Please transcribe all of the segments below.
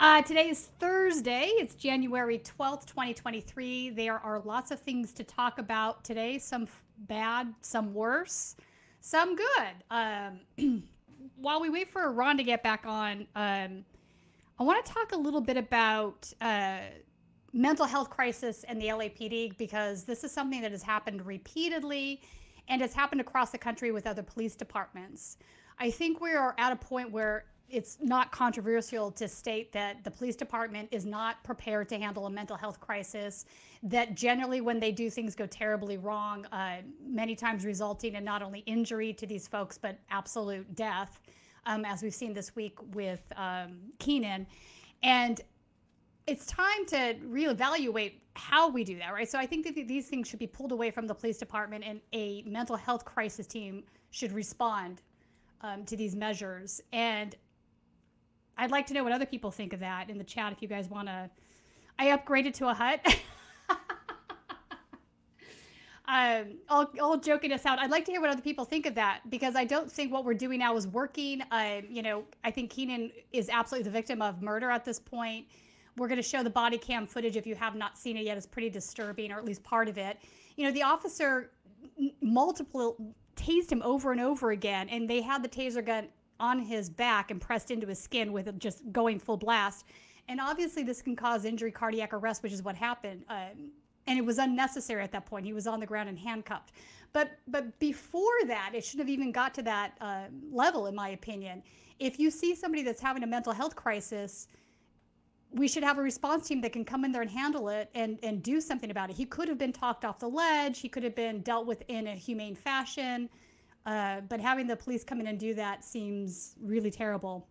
Uh, today is Thursday. It's January 12th, 2023. There are lots of things to talk about today, some f- bad, some worse, some good. Um, while we wait for Ron to get back on, um, I want to talk a little bit about uh, mental health crisis and the LAPD because this is something that has happened repeatedly and has happened across the country with other police departments. I think we are at a point where it's not controversial to state that the police department is not prepared to handle a mental health crisis. That generally, when they do things go terribly wrong, uh, many times resulting in not only injury to these folks, but absolute death, um, as we've seen this week with um, Keenan. And it's time to reevaluate how we do that, right? So I think that these things should be pulled away from the police department, and a mental health crisis team should respond um, to these measures. And I'd like to know what other people think of that in the chat if you guys want to. I upgraded to a hut. um, all, all joking us out, I'd like to hear what other people think of that because I don't think what we're doing now is working. Uh, you know, I think Keenan is absolutely the victim of murder at this point. We're going to show the body cam footage if you have not seen it yet. It's pretty disturbing, or at least part of it. You know, the officer multiple tased him over and over again, and they had the taser gun on his back and pressed into his skin with just going full blast. And obviously, this can cause injury, cardiac arrest, which is what happened. Um, and it was unnecessary at that point. He was on the ground and handcuffed. But but before that, it shouldn't have even got to that uh, level, in my opinion. If you see somebody that's having a mental health crisis, we should have a response team that can come in there and handle it and and do something about it. He could have been talked off the ledge. He could have been dealt with in a humane fashion. Uh, but having the police come in and do that seems really terrible.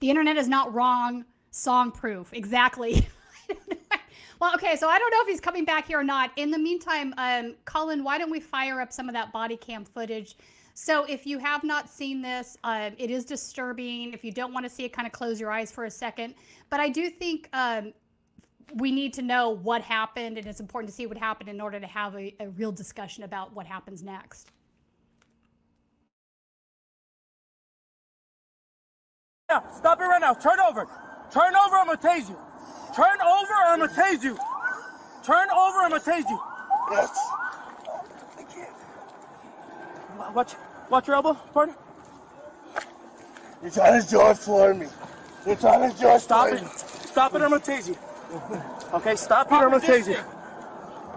The internet is not wrong. Song proof. Exactly. well, okay, so I don't know if he's coming back here or not. In the meantime, um, Colin, why don't we fire up some of that body cam footage? So if you have not seen this, uh, it is disturbing. If you don't want to see it, kind of close your eyes for a second. But I do think um, we need to know what happened, and it's important to see what happened in order to have a, a real discussion about what happens next. Now. Stop it right now. Turn over. Turn over, I'm gonna tase you. Turn over, or I'm gonna tase you. Turn over, I'm gonna tase you. Yes. Watch, watch your elbow, partner. You're trying to it for me. You're trying to it Stop it. me. Stop it, or I'm gonna tase you. Okay, stop it, or I'm gonna tase you.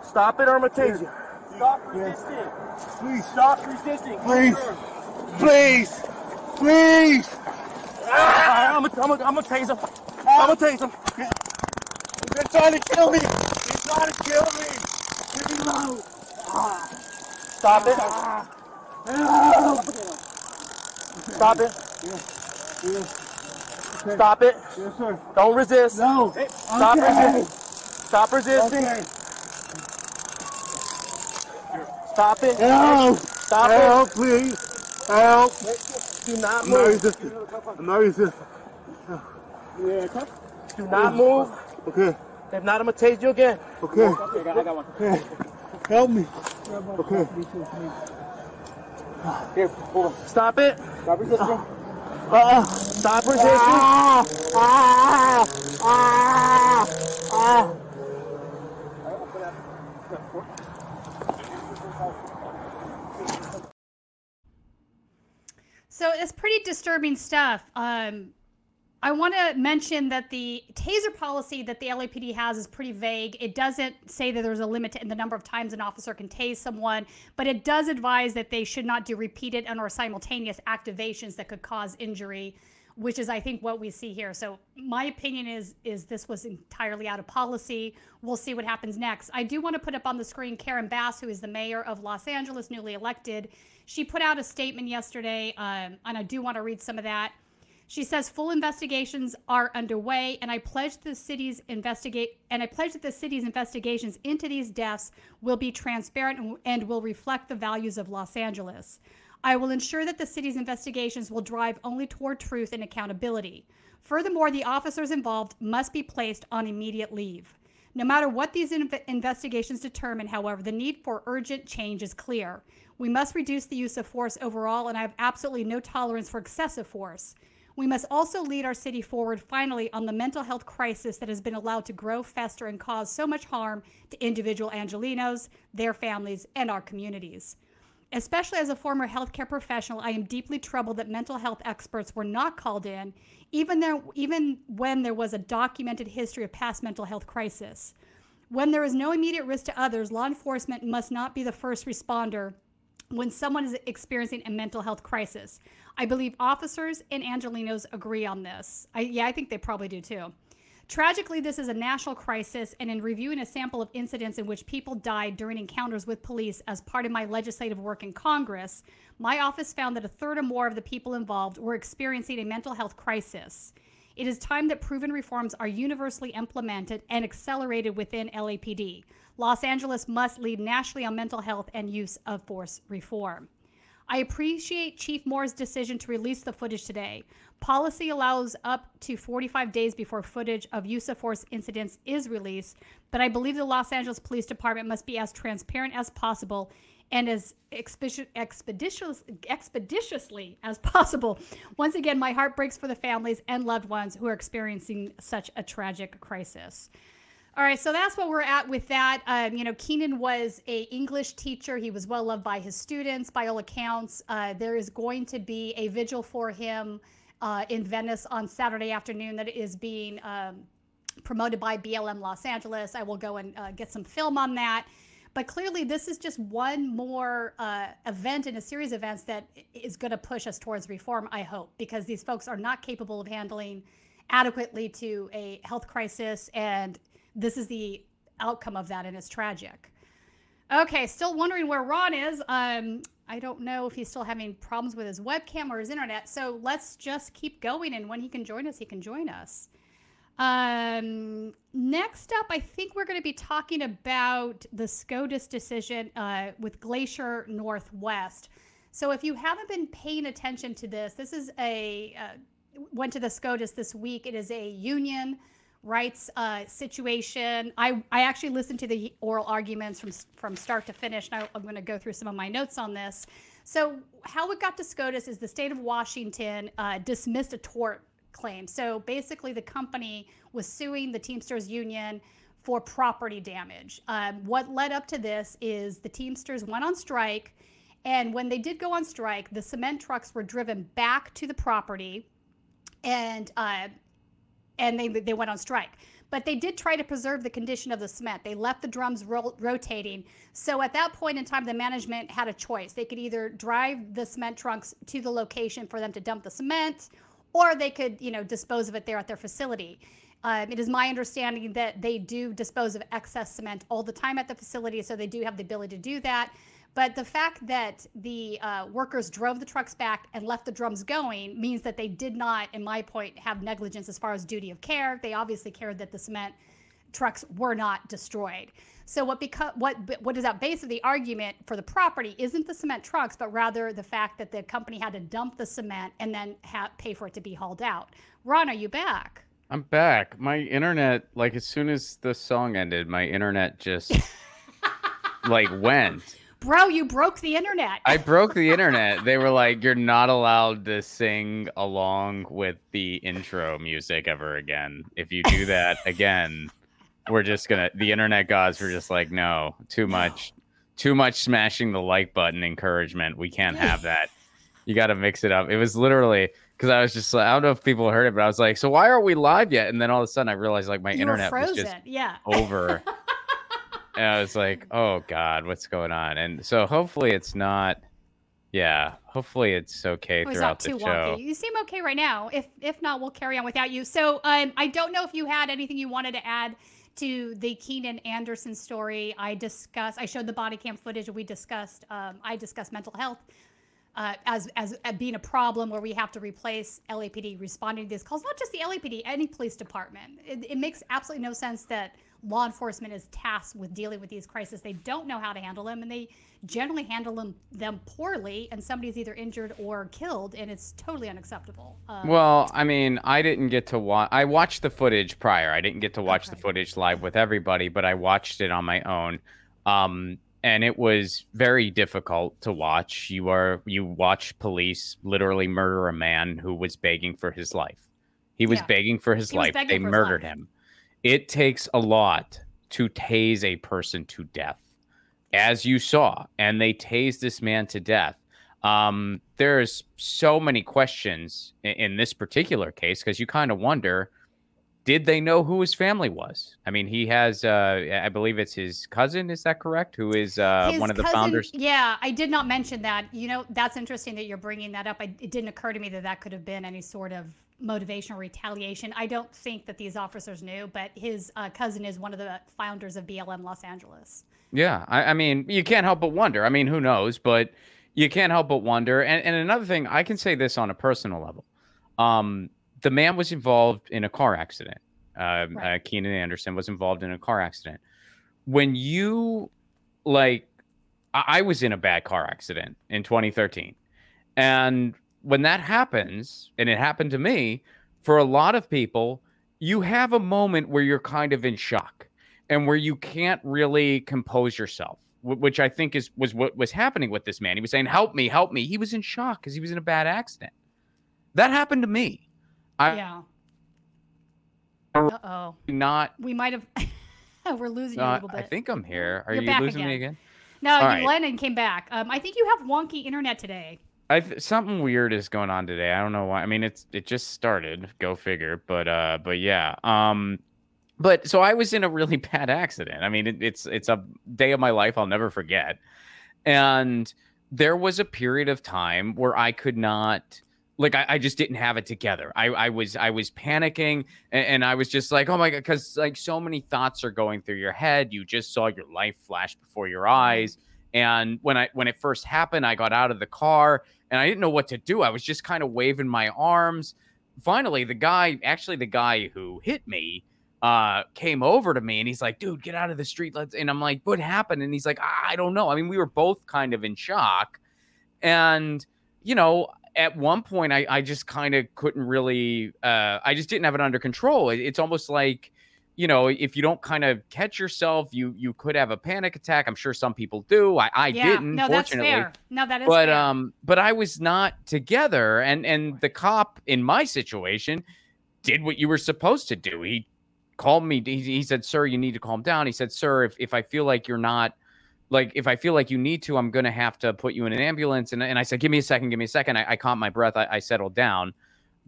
Stop it, or I'm gonna tase you. Stop resisting. Please, Stop resisting. please, please, please. I'm gonna, I'm gonna, I'm gonna tase him. I'm gonna tase him. You're trying to kill me. You're trying to kill me. Leave me alone. Stop it. Stop it. Stop it. Yes, sir. Don't resist. No. Stop Okay. resisting. Stop resisting. Okay. Stop it. Help. Stop it. Help, please. Help. Do not I'm not move. resisting. I'm not resisting. Do not move. Okay. If not, I'm gonna tase you again. Okay. Okay, I got one. Okay. Help me. Okay. Here, hold on. Stop it. Stop resisting. Ah. Stop resisting. Ah. Ah. Ah. Ah. So it's pretty disturbing stuff. Um, I want to mention that the taser policy that the LAPD has is pretty vague. It doesn't say that there's a limit in the number of times an officer can tase someone, but it does advise that they should not do repeated and or simultaneous activations that could cause injury, which is I think what we see here. So my opinion is is this was entirely out of policy. We'll see what happens next. I do want to put up on the screen Karen Bass, who is the mayor of Los Angeles, newly elected. She put out a statement yesterday, um, and I do want to read some of that. She says full investigations are underway, and I pledge the city's investigate and I pledge that the city's investigations into these deaths will be transparent and, and will reflect the values of Los Angeles. I will ensure that the city's investigations will drive only toward truth and accountability. Furthermore, the officers involved must be placed on immediate leave. No matter what these inv- investigations determine, however, the need for urgent change is clear. We must reduce the use of force overall, and I have absolutely no tolerance for excessive force. We must also lead our city forward finally on the mental health crisis that has been allowed to grow, fester, and cause so much harm to individual Angelenos, their families, and our communities. Especially as a former healthcare professional, I am deeply troubled that mental health experts were not called in, even, there, even when there was a documented history of past mental health crisis. When there is no immediate risk to others, law enforcement must not be the first responder when someone is experiencing a mental health crisis. I believe officers and Angelenos agree on this. I, yeah, I think they probably do too. Tragically, this is a national crisis, and in reviewing a sample of incidents in which people died during encounters with police as part of my legislative work in Congress, my office found that a third or more of the people involved were experiencing a mental health crisis. It is time that proven reforms are universally implemented and accelerated within LAPD. Los Angeles must lead nationally on mental health and use of force reform. I appreciate Chief Moore's decision to release the footage today. Policy allows up to 45 days before footage of use of force incidents is released, but I believe the Los Angeles Police Department must be as transparent as possible and as expeditious, expeditious, expeditiously as possible. Once again, my heart breaks for the families and loved ones who are experiencing such a tragic crisis. All right, so that's what we're at with that. Um, you know, Keenan was a English teacher. He was well loved by his students, by all accounts. Uh, there is going to be a vigil for him uh, in Venice on Saturday afternoon that is being um, promoted by BLM Los Angeles. I will go and uh, get some film on that. But clearly, this is just one more uh, event in a series of events that is going to push us towards reform, I hope, because these folks are not capable of handling adequately to a health crisis and this is the outcome of that, and it's tragic. Okay, still wondering where Ron is. Um, I don't know if he's still having problems with his webcam or his internet. So let's just keep going, and when he can join us, he can join us. Um, next up, I think we're going to be talking about the SCOTUS decision uh, with Glacier Northwest. So if you haven't been paying attention to this, this is a uh, went to the SCOTUS this week. It is a union rights uh, situation. I, I actually listened to the oral arguments from from start to finish, and I, I'm going to go through some of my notes on this. So, how it got to SCOTUS is the state of Washington uh, dismissed a tort claim. So, basically, the company was suing the Teamsters Union for property damage. Um, what led up to this is the Teamsters went on strike, and when they did go on strike, the cement trucks were driven back to the property, and uh, and they they went on strike. But they did try to preserve the condition of the cement. They left the drums ro- rotating. So at that point in time, the management had a choice. They could either drive the cement trunks to the location for them to dump the cement, or they could, you know, dispose of it there at their facility. Um, it is my understanding that they do dispose of excess cement all the time at the facility, so they do have the ability to do that. But the fact that the uh, workers drove the trucks back and left the drums going means that they did not, in my point, have negligence as far as duty of care. They obviously cared that the cement trucks were not destroyed. So what beca- what what is at base of the argument for the property isn't the cement trucks, but rather the fact that the company had to dump the cement and then ha- pay for it to be hauled out. Ron, are you back? I'm back. My internet, like as soon as the song ended, my internet just like went. Bro, you broke the internet. I broke the internet. They were like, "You're not allowed to sing along with the intro music ever again. If you do that again, we're just gonna." The internet gods were just like, "No, too much, too much smashing the like button encouragement. We can't have that. You got to mix it up." It was literally because I was just like, I don't know if people heard it, but I was like, "So why aren't we live yet?" And then all of a sudden, I realized like my you internet was just yeah. over. and I was like, "Oh God, what's going on?" And so hopefully it's not. Yeah, hopefully it's okay it's throughout the show. wonky. You seem okay right now. If if not, we'll carry on without you. So um, I don't know if you had anything you wanted to add to the Keenan Anderson story. I discussed. I showed the body cam footage. We discussed. Um, I discussed mental health. Uh, as, as as being a problem where we have to replace LAPD responding to these calls, not just the LAPD, any police department. It, it makes absolutely no sense that law enforcement is tasked with dealing with these crises. They don't know how to handle them, and they generally handle them them poorly. And somebody's either injured or killed, and it's totally unacceptable. Um, Well, I mean, I didn't get to watch. I watched the footage prior. I didn't get to watch the footage live with everybody, but I watched it on my own. Um, and it was very difficult to watch. You are you watch police literally murder a man who was begging for his life. He was Yeah. begging for his He life. They murdered life. him. It takes a lot to tase a person to death, as you saw, and they tased this man to death. Um, there's so many questions in, in this particular case because you kind of wonder did they know who his family was? I mean, he has, uh, I believe it's his cousin. Is that correct? Who is uh, one of the cousin- founders? Yeah, I did not mention that. You know, that's interesting that you're bringing that up. I, it didn't occur to me that that could have been any sort of motivation or retaliation. I don't think that these officers knew, but his uh, cousin is one of the founders of BLM Los Angeles. Yeah, I, I mean, you can't help but wonder. I mean, who knows? But you can't help but wonder. And, and another thing, I can say this on a personal level. Um, the man was involved in a car accident. Um, Right. uh, Keenan Anderson was involved in a car accident. When you, like, I, I was in a bad car accident in 2013. And when that happens, and it happened to me, for a lot of people, you have a moment where you're kind of in shock and where you can't really compose yourself which i think is was what was happening with this man he was saying help me help me he was in shock because he was in a bad accident that happened to me i yeah. Uh oh. not We might have. We're losing you a uh, little bit. i think i'm here are You're you back losing me again. again no, all you right. Lennon came back. Um, I think you have wonky internet today. I something weird is going on today. I don't know why. I mean, it's it just started. Go figure. But uh, but yeah. Um, but so I was in a really bad accident. I mean, it, it's it's a day of my life I'll never forget. And there was a period of time where I could not like I, I just didn't have it together. I, I was I was panicking and, and I was just like, oh my god, because like so many thoughts are going through your head. You just saw your life flash before your eyes. And when I when it first happened, I got out of the car and I didn't know what to do. I was just kind of waving my arms. Finally, the guy, actually the guy who hit me, uh, came over to me and he's like, dude, get out of the street. Let's and I'm like, what happened? And he's like, I don't know. I mean, we were both kind of in shock. And, you know, at one point I, I just kind of couldn't really uh I just didn't have it under control. It- it's almost like you know, if you don't kind of catch yourself, you you could have a panic attack. I'm sure some people do. I, I yeah. didn't, no, that's fair. No, that is but fair. um but i was not together and and the cop in my situation did what you were supposed to do he called me he, he said sir you need to calm down he said sir if, if i feel like you're not like if i feel like you need to i'm gonna have to put you in an ambulance and, and i said give me a second give me a second i, I caught my breath I, I settled down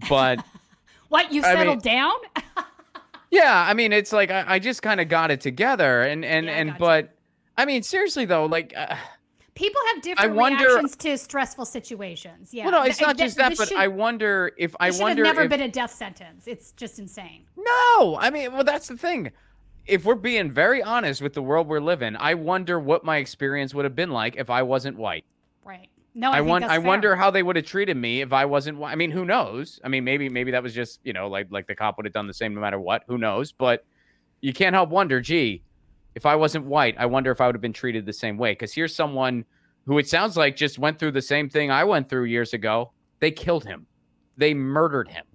but what you I mean- settled down? yeah i mean it's like i, I just kind of got it together and and Yeah, I and gotcha. but i mean seriously though like uh, People have different wonder- reactions to stressful situations. Yeah. well no it's Th- not th- just that this but should- i wonder if i this should wonder have never if, been a death sentence. It's just insane. No, I mean, well, that's the thing. If we're being very honest with the world we're living, I wonder what my experience would have been like if I wasn't white. Right. No, I, I, I wonder how they would have treated me if I wasn't. I mean, who knows? I mean, maybe, maybe that was just you know, like, like the cop would have done the same no matter what. Who knows? But you can't help wonder. Gee, if I wasn't white, I wonder if I would have been treated the same way. Because here's someone who it sounds like just went through the same thing I went through years ago. They killed him. They murdered him.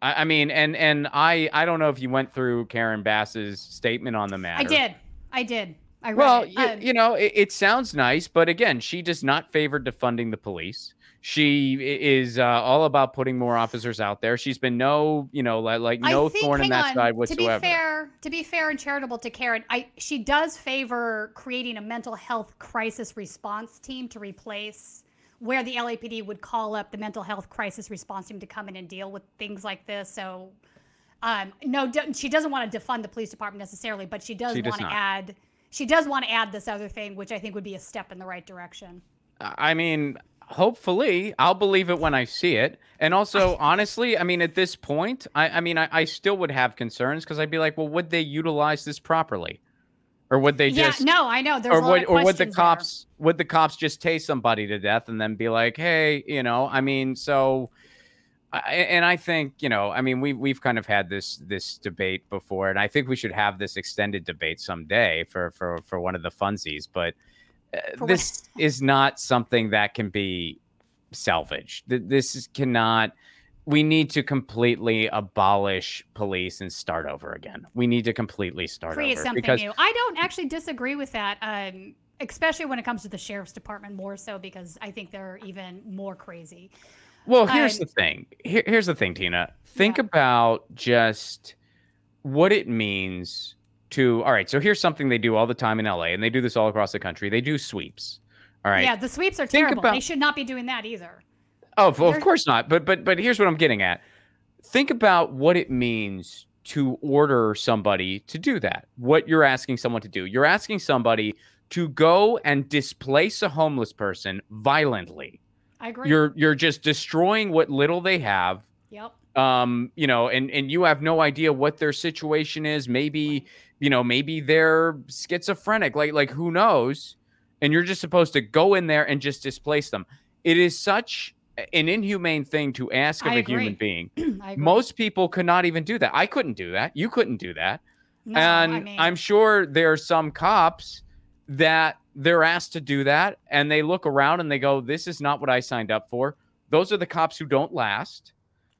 I, I mean, and and I I don't know if you went through Karen Bass's statement on the matter. I did. I did. I Well, you, Um, you know, it, it sounds nice, but again, she does not favor defunding the police. She is uh, all about putting more officers out there. She's been no, you know, like, like no think, thorn in that on, side To whatsoever. be fair, to be fair and charitable to Karen, I she does favor creating a mental health crisis response team to replace where the LAPD would call up the mental health crisis response team to come in and deal with things like this. So, um, no, she doesn't want to defund the police department necessarily, but she does She does want to add. She does want to add this other thing, which I think would be a step in the right direction. I mean, hopefully, I'll believe it when I see it. And also, honestly, I mean, at this point, I, I mean, I, I still would have concerns because I'd be like, well, would they utilize this properly, or would they just? yeah, no, I know. There's or would or would the questions there. cops would the cops just tase somebody to death and then be like, hey, you know, I mean, so. And I think you know, I mean, we we've kind of had this this debate before, and I think we should have this extended debate someday for for for one of the funsies. But uh, this is not something that can be salvaged. This is, cannot. we need to completely abolish police and start over again. We need to completely start Create over something because new. I don't actually disagree with that. Um, especially when it comes to the sheriff's department, more so because I think they're even more crazy. Well, here's Um, the thing. Here, here's the thing, Tina. Think Yeah. about just what it means to. All right, so here's something they do all the time in LA, and they do this all across the country. They do sweeps. All right. Yeah, the sweeps are terrible. they should not be doing that either. Oh, of, of course not. But but but here's what I'm getting at. Think about what it means to order somebody to do that. What you're asking someone to do. You're asking somebody to go and displace a homeless person violently. I agree. You're you're just destroying what little they have. yep. Um, you know, and and you have no idea what their situation is. Maybe, you know, maybe they're schizophrenic. Like like who knows? And you're just supposed to go in there and just displace them. It is such an inhumane thing to ask of I a agree. human being. Most people could not even do that. I couldn't do that. You couldn't do that. no, and I mean, I'm sure there are some cops that they're asked to do that and they look around and they go, This is not what I signed up for. Those are the cops who don't last.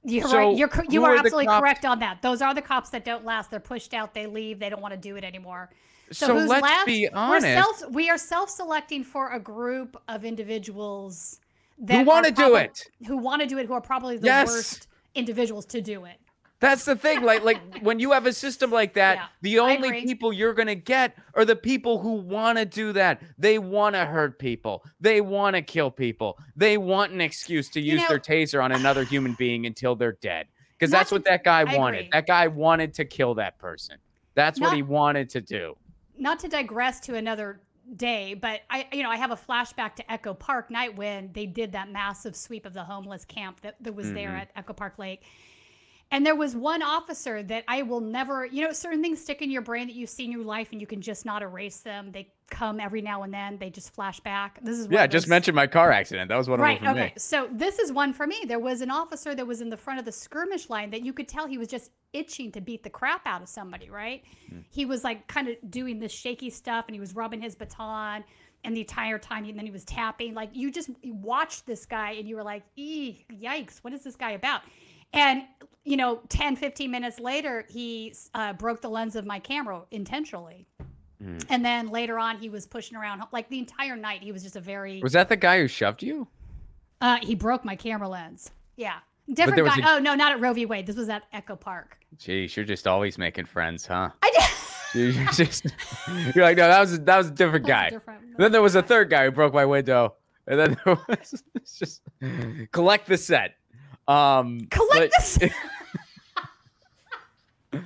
You're So right. You're you are, are absolutely correct on that. Those are the cops that don't last. They're pushed out. They leave. They don't want to do it anymore. So, So, who's let's left? be We're honest. self. We are self-selecting for a group of individuals that who want to do it. Who want to do it? Who are probably the Yes. worst individuals to do it. That's the thing. Like, like when you have a system like that, Yeah, the only people you're gonna get are the people who want to do that. They want to hurt people. They want to kill people. They want an excuse to You use know- their taser on another human being until they're dead. Because that's what that guy I wanted. agree. That guy wanted to kill that person. That's what he wanted to do. not to digress to another day, but I, you know, I have a flashback to Echo Park night when they did that massive sweep of the homeless camp that, that was there Mhm. at Echo Park Lake. And there was one officer that I will never, you know, certain things stick in your brain that you see in your life and you can just not erase them. They come every now and then, they just flash back. This is Yeah, of just mentioned my car accident. That was one Right. of them for Okay. me. So this is one for me. There was an officer that was in the front of the skirmish line that you could tell he was just itching to beat the crap out of somebody. Right. Hmm. He was like kind of doing this shaky stuff, and he was rubbing his baton, and the entire time, and then he was tapping. Like you just you watched this guy, and you were like, "Ee, yikes! What is this guy about?" And you know, 10, 15 minutes later, he uh, broke the lens of my camera intentionally. Hmm. And then later on, he was pushing around like the entire night. He was just a very Was that the guy who shoved you? uh, he broke my camera lens. Yeah. Different guy. a- oh, no, not at Roe v. Wade. This was at Echo Park. Geez, you're just always making friends, huh? I did. You're just you're like, no, that was that was a different was a guy. different- Then there was a third guy who broke my window, and then there was just collect the set. Um, Collect but- this.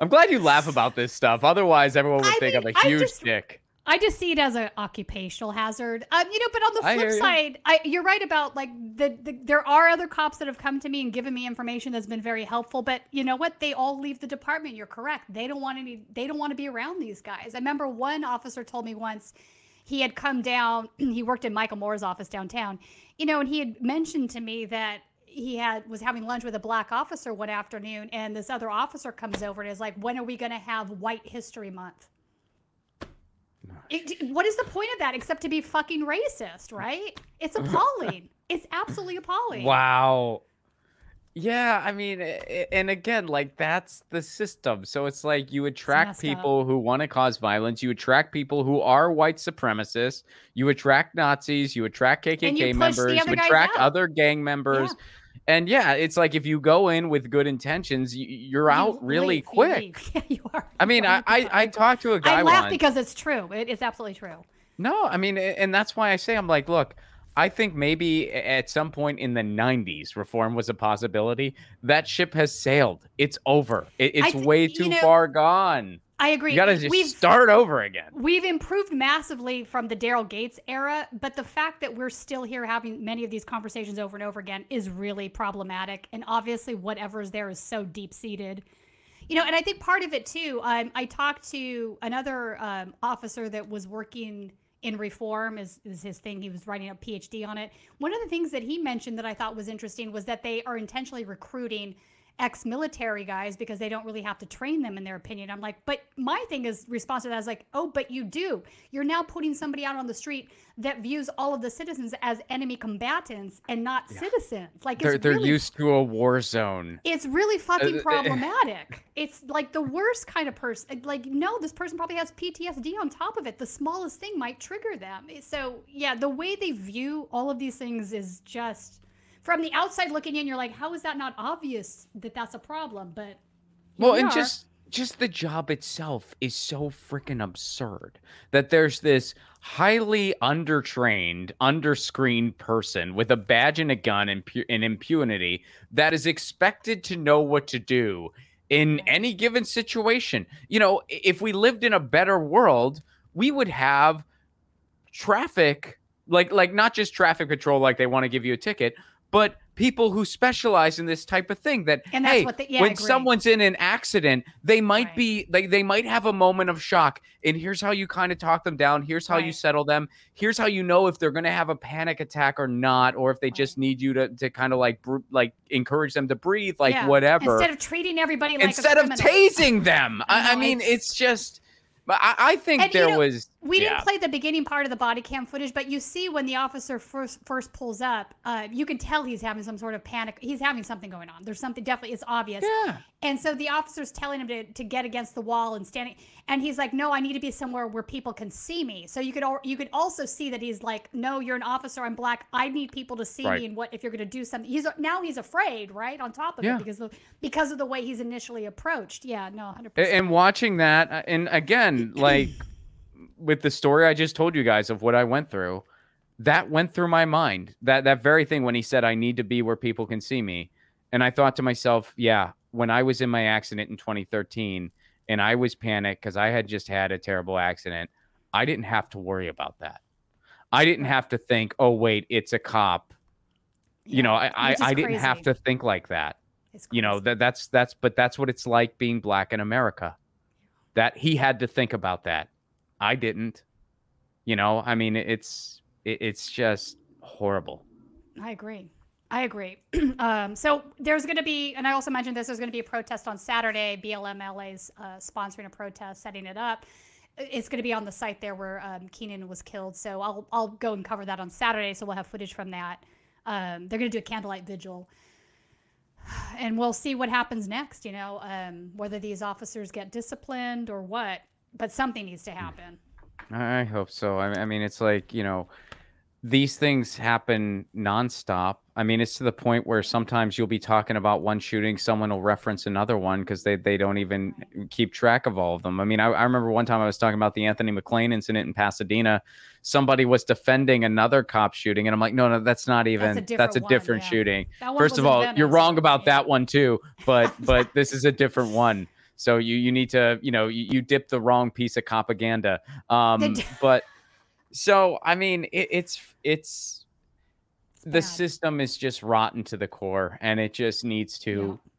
I'm glad you laugh about this stuff. Otherwise, everyone would I think I'm a I huge just- dick. I just see it as an occupational hazard. Um, you know, but on the I flip you. side, I, you're right about like the, the there are other cops that have come to me and given me information that's been very helpful. But you know what? They all leave the department. You're correct. They don't want any. They don't want to be around these guys. I remember one officer told me once he had come down. he worked in Michael Moore's office downtown. You know, and he had mentioned to me that he had was having lunch with a black officer one afternoon, and this other officer comes over and is like, "When are we going to have White History Month?" It, what is the point of that except to be fucking racist, right? It's appalling. it's absolutely appalling. Wow. Yeah, I mean, and again, like that's the system. So it's like you attract messed up. people who want to cause violence. You attract people who are white supremacists. You attract Nazis. You attract KKK the members. You attract out. other gang members. And yeah, it's like if you go in with good intentions, you're You out really leave, quick. Yeah, you are. I mean, I, 100%. I I talked to a guy I laugh once. because it's true. It is absolutely true. No, I mean, and that's why I say I'm like, look, I think maybe at some point in the 90s, reform was a possibility. That ship has sailed. It's over. It, it's th- way you too know, far gone. I agree. You got to just We've start over again. We've improved massively from the Daryl Gates era, but the fact that we're still here having many of these conversations over and over again is really problematic. And obviously, whatever is there is so deep seated. You know, and I think part of it too. Um, I talked to another um, officer that was working in reform is, is his thing. He was writing a PhD on it. One of the things that he mentioned that I thought was interesting was that they are intentionally recruiting ex-military guys because they don't really have to train them in their opinion. I'm like, but my thing is response to that is like, oh, but you do. You're now putting somebody out on the street that views all of the citizens as enemy combatants and not yeah. citizens. Like they're they're really, used to a war zone. It's really fucking uh, uh, problematic. it's like the worst kind of person. Like, no, this person probably has PTSD on top of it. The smallest thing might trigger them. So yeah, the way they view all of these things is just from the outside looking in, you're like, how is that not obvious that that's a problem? But well, we and are. just just the job itself is so freaking absurd that there's this highly undertrained, underscreened person with a badge and a gun and, pu- and impunity that is expected to know what to do in any given situation. You know, if we lived in a better world, we would have traffic like like not just traffic patrol like they want to give you a ticket but people who specialize in this type of thing that and hey they, yeah, when someone's in an accident they might right. be they, they might have a moment of shock and here's how you kind of talk them down here's how right. you settle them here's how you know if they're going to have a panic attack or not or if they right. just need you to, to kind of like br- like encourage them to breathe like yeah. whatever instead of treating everybody like instead of tasing them I, I, mean it's just but I, I think and, there you know, was. We yeah. didn't play the beginning part of the body cam footage, but you see when the officer first first pulls up, uh, you can tell he's having some sort of panic. He's having something going on. There's something definitely. It's obvious. Yeah. And so the officer's telling him to, to get against the wall and standing, and he's like, "No, I need to be somewhere where people can see me." So you could you could also see that he's like, "No, you're an officer. I'm black. I need people to see right. me. And what if you're going to do something?" He's now he's afraid, right? On top of yeah. it because of, because of the way he's initially approached. Yeah, no, hundred percent. And watching that, uh, and again, like with the story I just told you guys of what I went through, that went through my mind. That that very thing when he said, "I need to be where people can see me," and I thought to myself, "Yeah." When I was in my accident in 2013, and I was panicked because I had just had a terrible accident, I didn't have to worry about that. I didn't have to think, "Oh wait, it's a cop." Yeah, you know, I I, I didn't have to think like that. You know that that's that's but that's what it's like being black in America. That he had to think about that I didn't. You know, I mean, it's it, it's just horrible. I agree. I agree. um, so there's going to be, and I also mentioned this. There's going to be a protest on Saturday. BLM LA is uh, sponsoring a protest, setting it up. It's going to be on the site there where um, Keenan was killed. So I'll I'll go and cover that on Saturday. So we'll have footage from that. Um, they're going to do a candlelight vigil, and we'll see what happens next. You know, um, whether these officers get disciplined or what but something needs to happen. I hope so. I mean, it's like, you know, these things happen nonstop. I mean, it's to the point where sometimes you'll be talking about one shooting, someone will reference another one because they, they don't even keep track of all of them. I mean, I, I remember one time I was talking about the Anthony McClain incident in Pasadena. Somebody was defending another cop shooting, and I'm like, no, no, that's not even. That's a different, that's a different one, shooting. First of all, Venice, you're wrong about yeah. that one too, but but this is a different one. So you you need to you know you, you dip the wrong piece of propaganda. Um, but so I mean it, it's it's the system is just rotten to the core, and it just needs to. Yeah.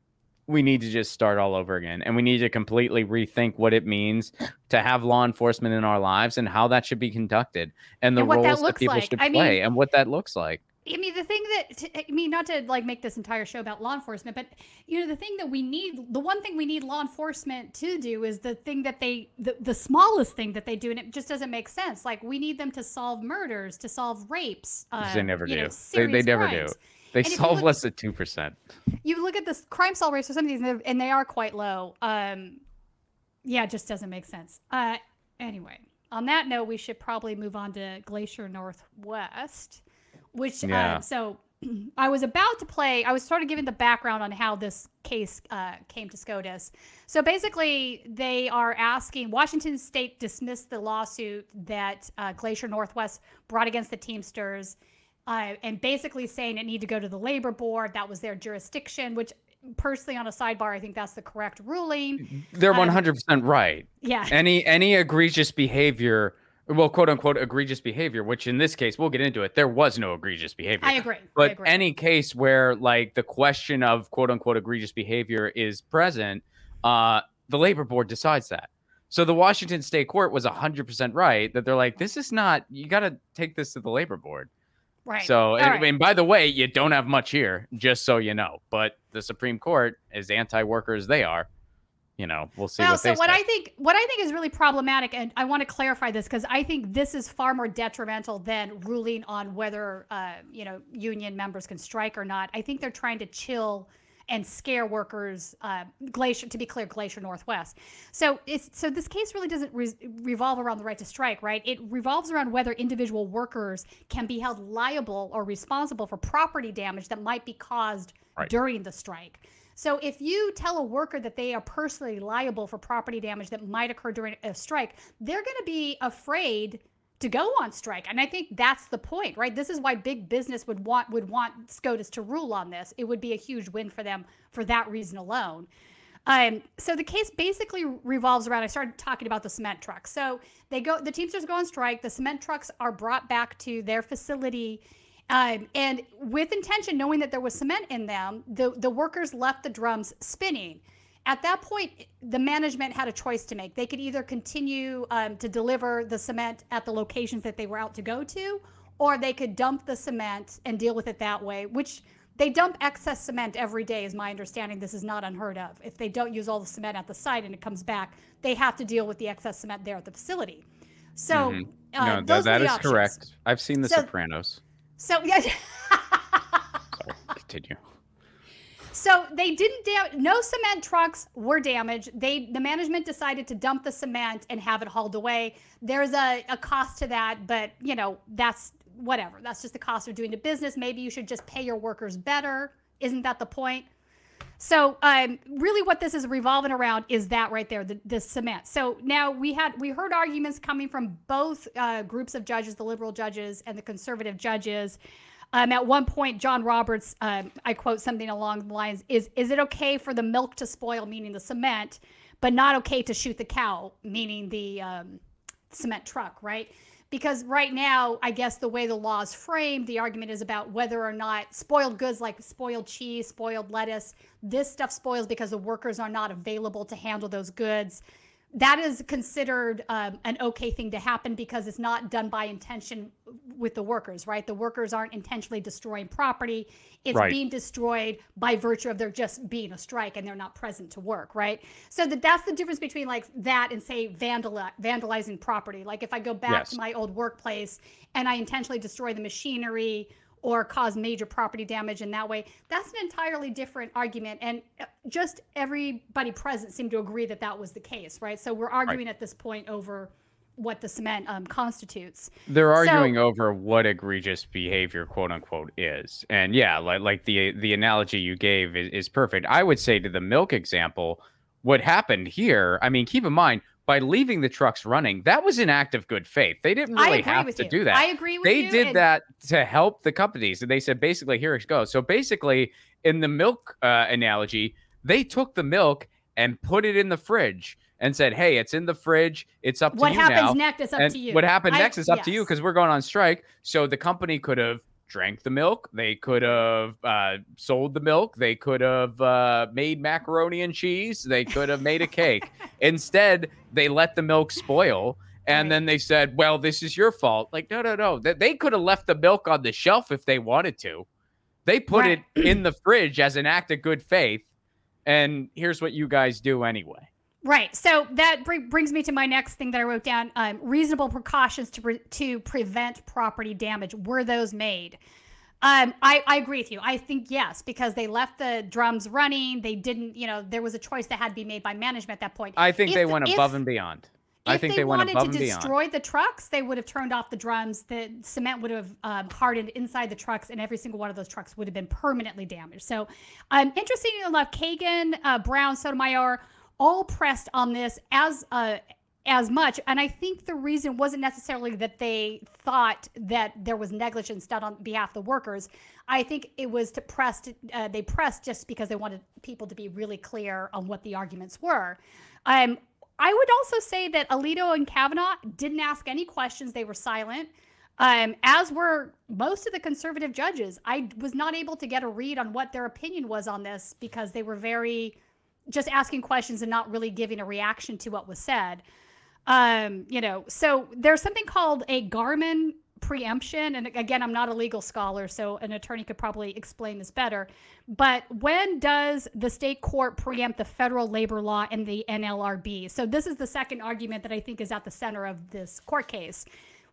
We need to just start all over again, and we need to completely rethink what it means to have law enforcement in our lives and how that should be conducted, and the and roles that, that people like. should I play, mean, and what that looks like. I mean, the thing that, I mean, not to like make this entire show about law enforcement, but you know, the thing that we need, the one thing we need law enforcement to do is the thing that they, the, the smallest thing that they do, and it just doesn't make sense. Like, we need them to solve murders, to solve rapes. Uh, they never do. Know, they, they never crimes. do. They and solve look, less than 2%. You look at the crime solve rates for some of these, and they are quite low. Um, yeah, it just doesn't make sense. Uh, anyway, on that note, we should probably move on to Glacier Northwest which yeah. um, so I was about to play. I was sort of giving the background on how this case uh, came to SCOTUS. So basically, they are asking Washington State dismissed the lawsuit that uh, Glacier Northwest brought against the Teamsters, uh, and basically saying it needed to go to the labor board. That was their jurisdiction. Which, personally, on a sidebar, I think that's the correct ruling. They're one hundred percent right. Yeah. Any any egregious behavior well, quote unquote, egregious behavior, which in this case, we'll get into it. There was no egregious behavior. I agree. But I agree. any case where like the question of quote unquote egregious behavior is present, uh, the labor board decides that. So the Washington state court was 100% right that they're like, this is not, you got to take this to the labor board. Right. So, and, right. and by the way, you don't have much here, just so you know. But the Supreme Court, as anti-worker as they are, you know, we'll see Well, what so what say. I think what I think is really problematic, and I want to clarify this because I think this is far more detrimental than ruling on whether uh, you know union members can strike or not. I think they're trying to chill and scare workers. Uh, Glacier, to be clear, Glacier Northwest. So it's so this case really doesn't re- revolve around the right to strike, right? It revolves around whether individual workers can be held liable or responsible for property damage that might be caused Right. during the strike. So if you tell a worker that they are personally liable for property damage that might occur during a strike, they're going to be afraid to go on strike. And I think that's the point, right? This is why big business would want would want SCOTUS to rule on this. It would be a huge win for them for that reason alone. Um, so the case basically revolves around. I started talking about the cement trucks. So they go, the Teamsters go on strike. The cement trucks are brought back to their facility, um, and with intention, knowing that there was cement in them, the the workers left the drums spinning. At that point, the management had a choice to make. They could either continue um, to deliver the cement at the locations that they were out to go to, or they could dump the cement and deal with it that way, which they dump excess cement every day, is my understanding. This is not unheard of. If they don't use all the cement at the site and it comes back, they have to deal with the excess cement there at the facility. So, Mhm. uh, no, those that, were that the is options. correct. I've seen The So- Sopranos. So, yeah. Continue. So they didn't dam- no cement trucks were damaged. They the management decided to dump the cement and have it hauled away. There's a, a cost to that, but you know, that's whatever. That's just the cost of doing the business. Maybe you should just pay your workers better. Isn't that the point? So um, really what this is revolving around is that right there, the, the cement. So now we had we heard arguments coming from both uh, groups of judges, the liberal judges and the conservative judges. Um, at one point, John Roberts, um, I quote something along the lines: "Is is it okay for the milk to spoil, meaning the cement, but not okay to shoot the cow, meaning the um, cement truck, right? Because right now, I guess the way the law is framed, the argument is about whether or not spoiled goods like spoiled cheese, spoiled lettuce, this stuff spoils because the workers are not available to handle those goods. That is considered um, an okay thing to happen because it's not done by intention with the workers, right? The workers aren't intentionally destroying property. It's Right. being destroyed by virtue of there just being a strike and they're not present to work, right? So that that's the difference between like that and say vandal vandalizing property. Like if I go back Yes. to my old workplace and I intentionally destroy the machinery or cause major property damage in that way, that's an entirely different argument. And uh, just everybody present seemed to agree that that was the case, right? So we're arguing at this point over what the cement um, constitutes. They're So- arguing over what egregious behavior, quote unquote, is. And yeah, like like the the analogy you gave is, is perfect. I would say to the milk example, what happened here, I mean, keep in mind, by leaving the trucks running, that was an act of good faith. They didn't really have to you. do that. I agree with they you. They did and- that to help the companies. And they said basically, here it goes. So basically, in the milk uh, analogy, they took the milk and put it in the fridge and said, "Hey, it's in the fridge. It's up to you. What happens now." next is up and to you. what happened I- next is up to you because we're going on strike. So the company could have drank the milk. They could have uh, sold the milk. They could have uh, made macaroni and cheese. They could have made a cake. Instead, they let the milk spoil. And Right. then they said, "Well, this is your fault." Like, no, no, no. They, could have left the milk on the shelf if they wanted to. They put Right. it in the fridge as an act of good faith. And here's what you guys do anyway. Right. So that br- brings me to my next thing that I wrote down. Um, reasonable precautions to pre- to prevent property damage. Were those made? Um, I, I agree with you. I think yes, because they left the drums running. They didn't, you know, there was a choice that had to be made by management at that point. I think If- they went if- above and beyond. I if think they, they went wanted above to and beyond. destroy the trucks, they would have turned off the drums. The cement would have um, hardened inside the trucks, and every single one of those trucks would have been permanently damaged. So, um, interestingly enough, Kagan, uh, Brown, Sotomayor, all pressed on this as uh, as much, and I think the reason wasn't necessarily that they thought that there was negligence done on behalf of the workers. I think it was to press. Uh, they pressed just because they wanted people to be really clear on what the arguments were. Um, I would also say that Alito and Kavanaugh didn't ask any questions. They were silent, um, as were most of the conservative judges. I was not able to get a read on what their opinion was on this because they were very just asking questions and not really giving a reaction to what was said. Um, you know, so there's something called a Garmon preemption. And again, I'm not a legal scholar, so an attorney could probably explain this better. But when does the state court preempt the federal labor law and the NLRB? So this is the second argument that I think is at the center of this court case.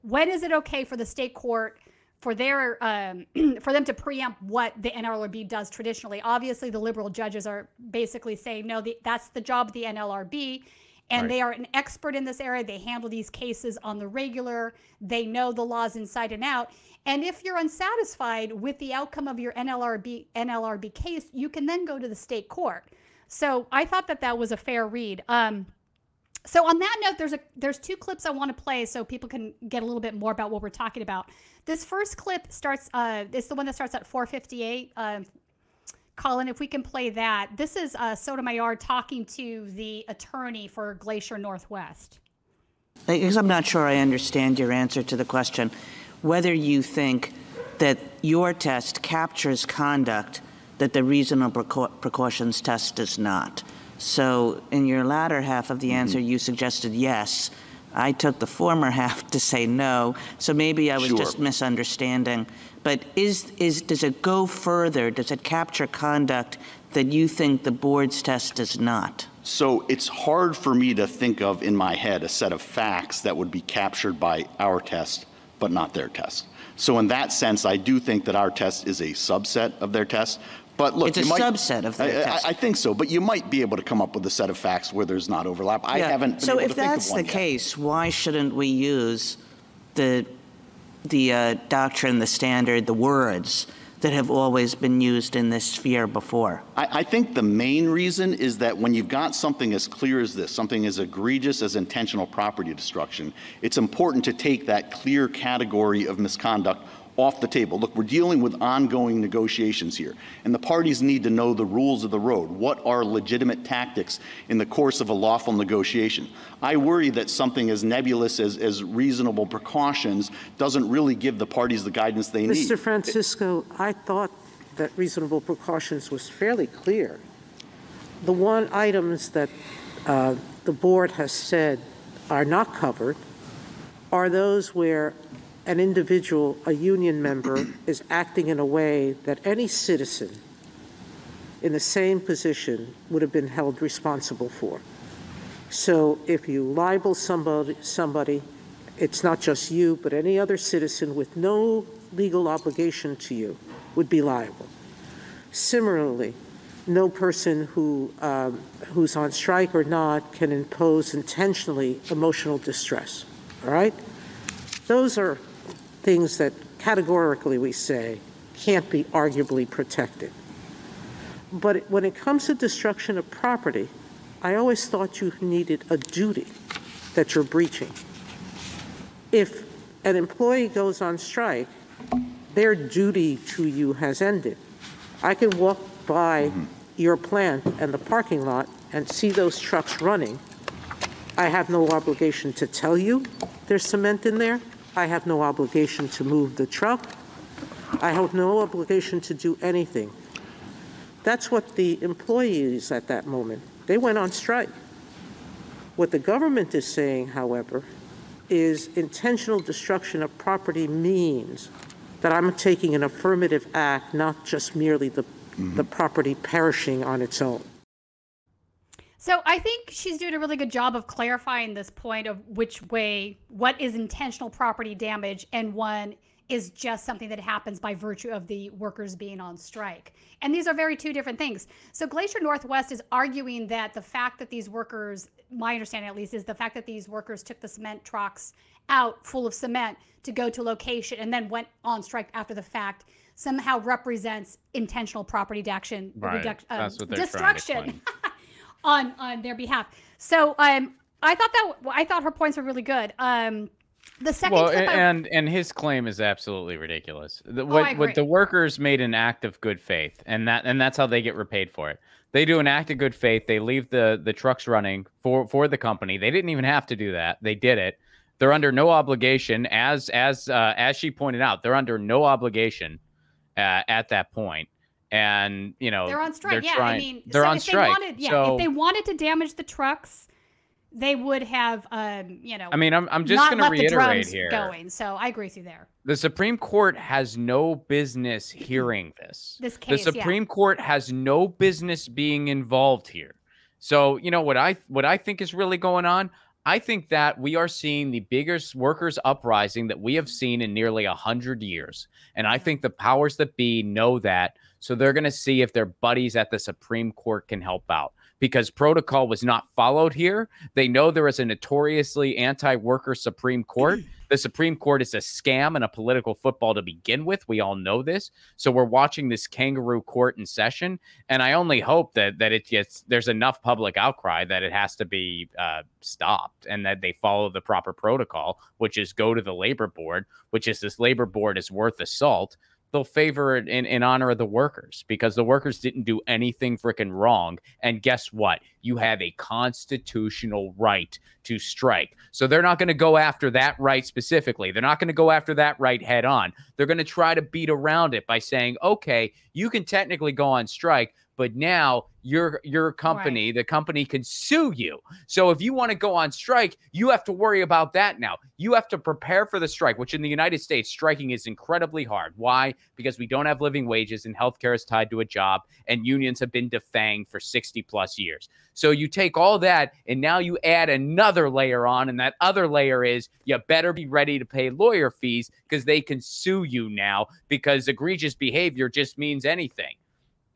When is it okay for the state court? For their um, for them to preempt what the NLRB does traditionally. Obviously, the liberal judges are basically saying no, the, that's the job of the NLRB, and Right. they are an expert in this area. They handle these cases on the regular. They know the laws inside and out. And if you're unsatisfied with the outcome of your NLRB NLRB case, you can then go to the state court. So I thought that that was a fair read. Um, so on that note, there's a there's two clips I want to play so people can get a little bit more about what we're talking about. This first clip starts. Uh, it's the one that starts at 4:58. Um, Colin, if we can play that. This is uh, Sotomayor talking to the attorney for Glacier Northwest. Because I'm not sure I understand your answer to the question whether you think that your test captures conduct that the reasonable precau- precautions test does not. So, in your latter half of the mm-hmm. answer, you suggested yes. I took the former half to say no. So maybe I was Sure. just misunderstanding. But is, is, does it go further? Does it capture conduct that you think the board's test does not? So it's hard for me to think of in my head a set of facts that would be captured by our test, but not their test. So in that sense, I do think that our test is a subset of their test. But look, It's a might- subset of their I- I- I, think so, but you might be able to come up with a set of facts where there's not overlap. I Yeah. haven't been So able if to think that's of one the yet. case, why shouldn't we use the the uh, doctrine, the standard, the words that have always been used in this sphere before? I, I think the main reason is that when you've got something as clear as this, something as egregious as intentional property destruction, it's important to take that clear category of misconduct off the table. Look, we're dealing with ongoing negotiations here, and the parties need to know the rules of the road. What are legitimate tactics in the course of a lawful negotiation? I worry that something as nebulous as, as reasonable precautions doesn't really give the parties the guidance they need. Mr. Francisco, I thought that reasonable precautions was fairly clear. The one items that uh, the board has said are not covered are those where an individual, a union member, is acting in a way that any citizen in the same position would have been held responsible for. So if you libel somebody, somebody, it's not just you, but any other citizen with no legal obligation to you would be liable. Similarly, no person who um, who's on strike or not can impose intentionally emotional distress. All right, those are things that categorically we say can't be arguably protected. But when it comes to destruction of property, I always thought you needed a duty that you're breaching. If an employee goes on strike, their duty to you has ended. I can walk by mm-hmm. your plant and the parking lot and see those trucks running. I have no obligation to tell you there's cement in there. I have no obligation to move the truck. I have no obligation to do anything. That's what the employees at that moment, they went on strike. What the government is saying, however, is intentional destruction of property means that I'm taking an affirmative act, not just merely the, the mm-hmm. property perishing on its own. So I think she's doing a really good job of clarifying this point of which way what is intentional property damage and one is just something that happens by virtue of the workers being on strike. And these are very two different things. So Glacier Northwest is arguing that the fact that these workers, my understanding at least, is the fact that these workers took the cement trucks out full of cement to go to location and then went on strike after the fact somehow represents intentional property action Right. reduc- um, That's what they're trying to destruction. on on their behalf. So um, I thought that I thought her points were really good. Um, the second Well, clip, a- I- and and his claim is absolutely ridiculous. The, Oh, what I what the workers made an act of good faith, and that and that's how they get repaid for it. They do an act of good faith. They leave the the trucks running for for the company. They didn't even have to do that. They did it. They're under no obligation, as as uh, as she pointed out. They're under no obligation uh, at that point, and you know they're on strike. yeah, I mean, they're so on if strike. They wanted, yeah, so if they wanted to damage the trucks, they would have, um, you know, I mean, I'm, I'm just going to reiterate here. going. So I agree with you there. The Supreme Court has no business hearing this. This case, the yeah. Supreme Court has no business being involved here. So, you know what I what I think is really going on? I think that we are seeing the biggest workers uprising that we have mm-hmm. seen in nearly a hundred years. And I mm-hmm. think the powers that be know that. So they're going to see if their buddies at the Supreme Court can help out because protocol was not followed here. They know there is a notoriously anti worker Supreme Court. The Supreme Court is a scam and a political football to begin with. We all know this. So we're watching this kangaroo court in session. And I only hope that that it gets there's enough public outcry that it has to be uh, stopped and that they follow the proper protocol, which is go to the labor board, which is this labor board is worth salt they'll favor it in, in honor of the workers because the workers didn't do anything freaking wrong. And guess what? You have a constitutional right to strike. So they're not going to go after that right specifically. They're not going to go after that right head on. They're going to try to beat around it by saying, okay, you can technically go on strike, but now your your company, the company can sue you. So if you want to go on strike, you have to worry about that now. You have to prepare for the strike, which in the United States, striking is incredibly hard. Why? Because we don't have living wages and healthcare is tied to a job, and unions have been defanged for 60 plus years. So you take all that and now you add another layer on, and that other layer is you better be ready to pay lawyer fees because they can sue you now because egregious behavior just means anything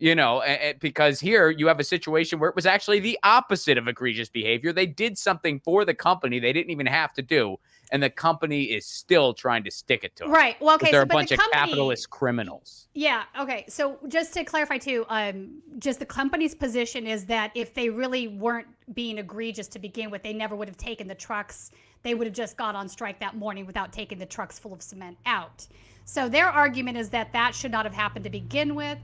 you know, because here you have a situation where it was actually the opposite of egregious behavior. They did something for the company they didn't even have to do, and the company is still trying to stick it to them. Right. Well, okay. they're so, a but bunch the of capitalist criminals. Yeah. Okay. So just to clarify too, um, just the company's position is that if they really weren't being egregious to begin with, they never would have taken the trucks. They would have just got on strike that morning without taking the trucks full of cement out. So their argument is that that should not have happened to begin with.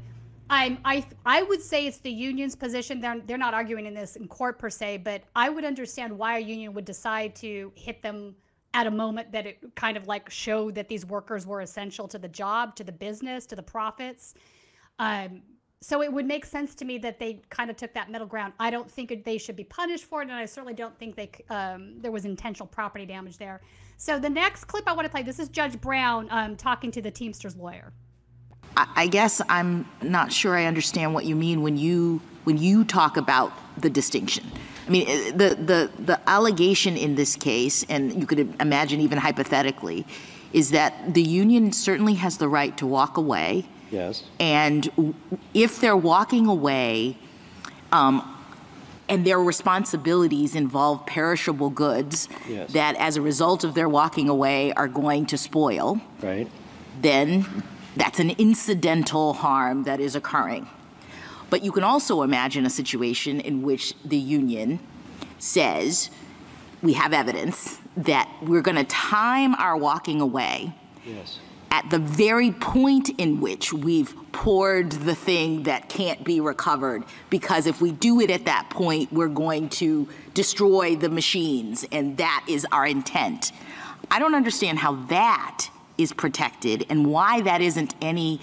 I'm, I I would say it's the union's position. They're they're not arguing in this in court per se, but I would understand why a union would decide to hit them at a moment that it kind of like showed that these workers were essential to the job, to the business, to the profits. Um, so it would make sense to me that they kind of took that middle ground. I don't think they should be punished for it, and I certainly don't think they um, there was intentional property damage there. So the next clip I want to play, this is Judge Brown um, talking to the Teamsters lawyer. I I guess I'm not sure I understand what you mean when you when you talk about the distinction. I mean, eh, the the the allegation in this case, and you could imagine even hypothetically, is that the union certainly has the right to walk away, Yes. and if they're walking away, um, and their responsibilities involve perishable goods Yes. that, as a result of their walking away, are going to spoil Right. then that's an incidental harm that is occurring. But you can also imagine a situation in which the union says, we have evidence that we're going to time our walking away Yes. at the very point in which we've poured the thing that can't be recovered. Because if we do it at that point, we're going to destroy the machines, and that is our intent. I don't understand how that is protected and why that isn't any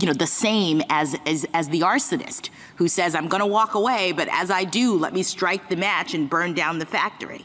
you know the same as as, as the arsonist who says i'm going to walk away but as i do let me strike the match and burn down the factory.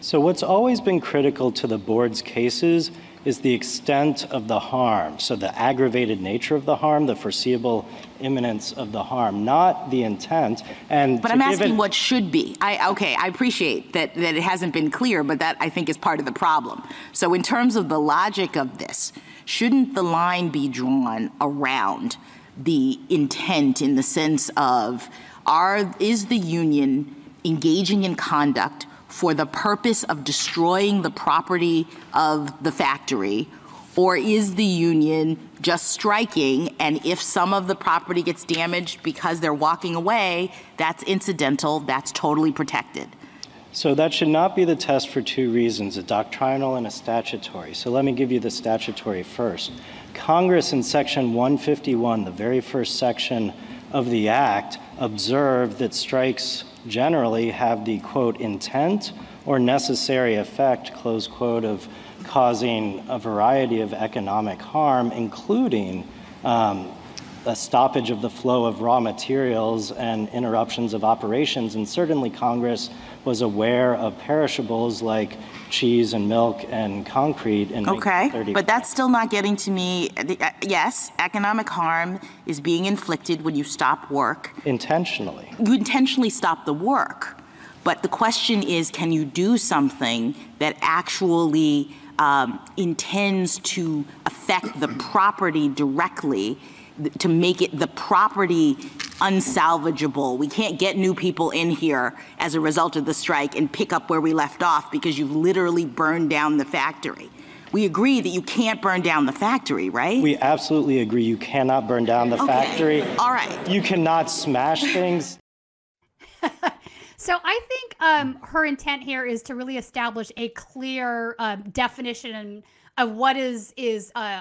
So what's always been critical to the board's cases is the extent of the harm. So the aggravated nature of the harm, the foreseeable imminence of the harm, not the intent. And But I'm asking it- what should be. I, okay, I appreciate that, that it hasn't been clear, but that I think is part of the problem. So in terms of the logic of this, shouldn't the line be drawn around the intent in the sense of are, is the union engaging in conduct for the purpose of destroying the property of the factory or is the union just striking, and if some of the property gets damaged because they're walking away, that's incidental, that's totally protected? So that should not be the test for two reasons, a doctrinal and a statutory. So let me give you the statutory first. Congress in section 151, the very first section of the act, observed that strikes generally have the quote intent or necessary effect, close quote, of causing a variety of economic harm, including um, a stoppage of the flow of raw materials and interruptions of operations. And certainly Congress was aware of perishables like cheese and milk and concrete in Okay, but that's still not getting to me. The- uh, Yes, economic harm is being inflicted when you stop work. intentionally. You intentionally stop the work. But the question is, can you do something that actually um, intends to affect the property directly to make it the property unsalvageable? We can't get new people in here as a result of the strike and pick up where we left off because you've literally burned down the factory. We agree that you can't burn down the factory, right? We absolutely agree you cannot burn down the Okay. factory. All right. You cannot smash things. So I think um, her intent here is to really establish a clear um, definition of what is is uh,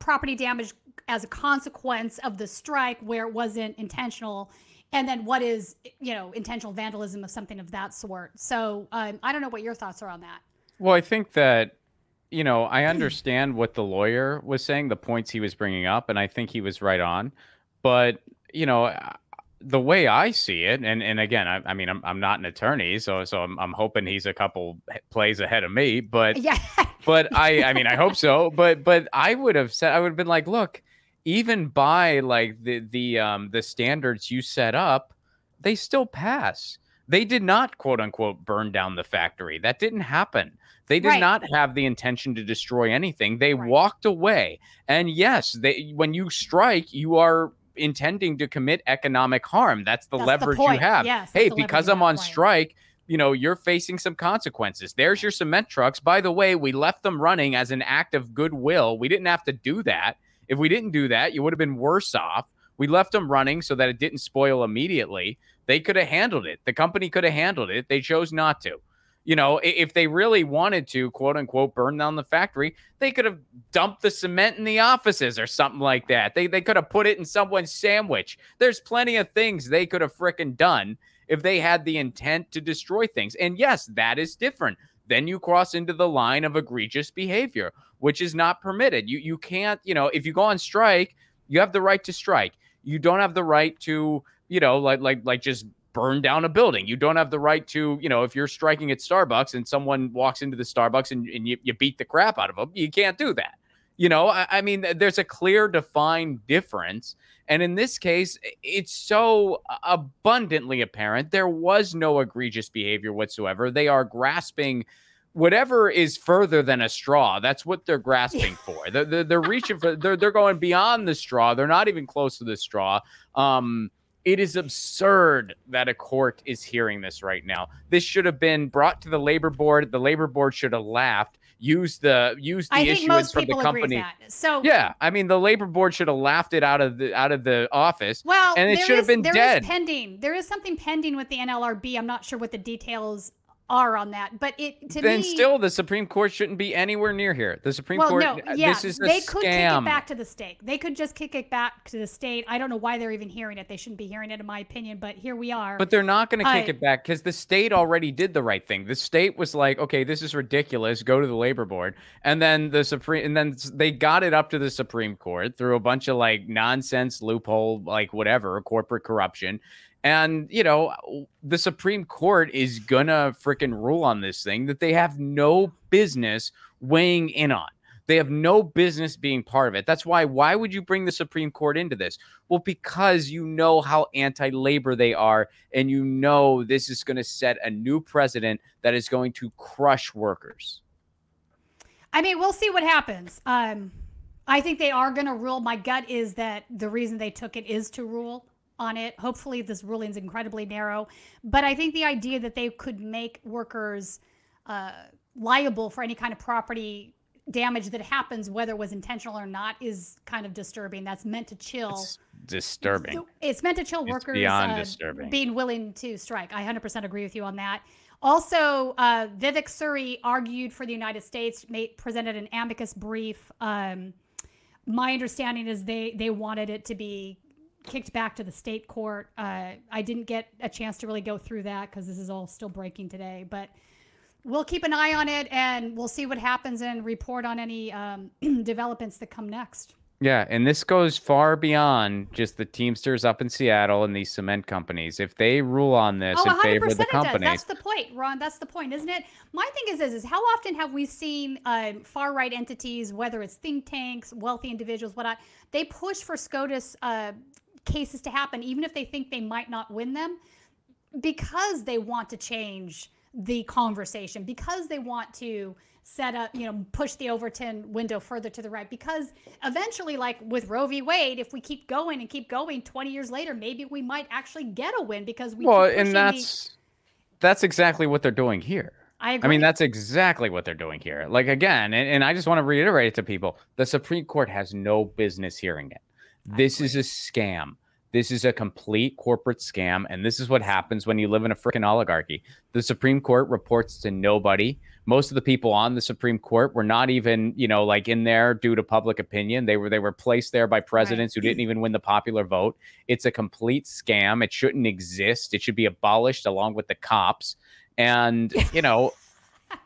property damage as a consequence of the strike, where it wasn't intentional, and then what is you know intentional vandalism of something of that sort. So um, I don't know what your thoughts are on that. Well, I think that, you know, I understand what the lawyer was saying, the points he was bringing up, and I think he was right on. But, you know, the way I see it, and, and again, I, I mean, I'm, I'm not an attorney, so so I'm, I'm hoping he's a couple plays ahead of me. But Yeah. but I I mean I hope so. But but I would have said I would have been like, look, even by like the the um the standards you set up, they still pass. They did not quote unquote burn down the factory. That didn't happen. They did Right. not have the intention to destroy anything. They walked away. And yes, they when you strike, you are intending to commit economic harm. That's the That's the leverage you have. Yes, hey, because I'm on right. strike, you know, you're facing some consequences. There's your cement trucks. By the way, we left them running as an act of goodwill. We didn't have to do that. If we didn't do that, you would have been worse off. We left them running so that it didn't spoil immediately. They could have handled it. The company could have handled it. They chose not to. You know, if they really wanted to, quote unquote, burn down the factory, they could have dumped the cement in the offices or something like that. They, they could have put it in someone's sandwich. There's plenty of things they could have frickin' done if they had the intent to destroy things. And yes, that is different. Then you cross into the line of egregious behavior, which is not permitted. You you can't, you know, if you go on strike, you have the right to strike. You don't have the right to, you know, like like like just burn down a building. You don't have the right to, you know, if you're striking at Starbucks and someone walks into the Starbucks and, and you, you beat the crap out of them, you can't do that. You know, I, I mean, there's a clear, defined difference. And in this case, it's so abundantly apparent there was no egregious behavior whatsoever. They are grasping whatever is further than a straw. That's what they're grasping for. They're, they're, they're reaching for, they're, they're going beyond the straw. They're not even close to the straw. Um, it is absurd that a court is hearing this right now. This should have been brought to the labor board. The labor board should have laughed. Use the use the I think issuance most from the people agree with company. that. So Yeah, I mean the labor board should have laughed it out of the out of the office. Well, and it should have been there is dead. pending. There is something pending with the NLRB. I'm not sure what the details are on that, but it to then me still the Supreme Court shouldn't be anywhere near here. The Supreme well, Court no, uh, yeah, this is they could kick it back to the state. They could just kick it back to the state. I don't know why they're even hearing it. They shouldn't be hearing it, in my opinion. But here we are. But they're not going to kick I- it back because the state already did the right thing. The state was like, okay, this is ridiculous. Go to the labor board, and then the supreme, and then they got it up to the Supreme Court through a bunch of like nonsense loophole, like whatever, corporate corruption. And you know, the Supreme Court is gonna freaking rule on this thing that they have no business weighing in on. They have no business being part of it. That's why. Why would you bring the Supreme Court into this? Well, because you know how anti labor they are, and you know this is going to set a new precedent that is going to crush workers. I mean, we'll see what happens. Um, I think they are going to rule. My gut is that the reason they took it is to rule on it. Hopefully, this ruling is incredibly narrow. But I think the idea that they could make workers uh, liable for any kind of property damage that happens, whether it was intentional or not, is kind of disturbing. That's meant to chill. It's disturbing. It's meant to chill It's workers beyond uh, disturbing. being willing to strike. I 100% agree with you on that. Also, uh, Vivek Suri argued for the United States, made, presented an amicus brief. Um, my understanding is they they wanted it to be kicked back to the state court. Uh, I didn't get a chance to really go through that because this is all still breaking today, but we'll keep an eye on it and we'll see what happens and report on any um, developments that come next. Yeah, and this goes far beyond just the Teamsters up in Seattle and these cement companies. If they rule on this Oh, in favor of the company, That's the point, Ron. That's the point, isn't it? My thing is, is, is how often have we seen um, far right entities, whether it's think tanks, wealthy individuals, what they push for SCOTUS uh, cases to happen, even if they think they might not win them, because they want to change the conversation, because they want to set up, you know, push the Overton window further to the right. Because eventually, like with Roe v. Wade, if we keep going and keep going, 20 years later, maybe we might actually get a win because we well, and the- that's that's exactly what they're doing here. I I mean, that's exactly what they're doing here. Like again, and, and I just want to reiterate it to people: the Supreme Court has no business hearing it. This is a scam. This is a complete corporate scam, and this is what happens when you live in a freaking oligarchy. The Supreme Court reports to nobody. Most of the people on the Supreme Court were not even, you know, like in there due to public opinion. They were they were placed there by presidents who didn't even win the popular vote. It's a complete scam. It shouldn't exist. It should be abolished along with the cops. And you know,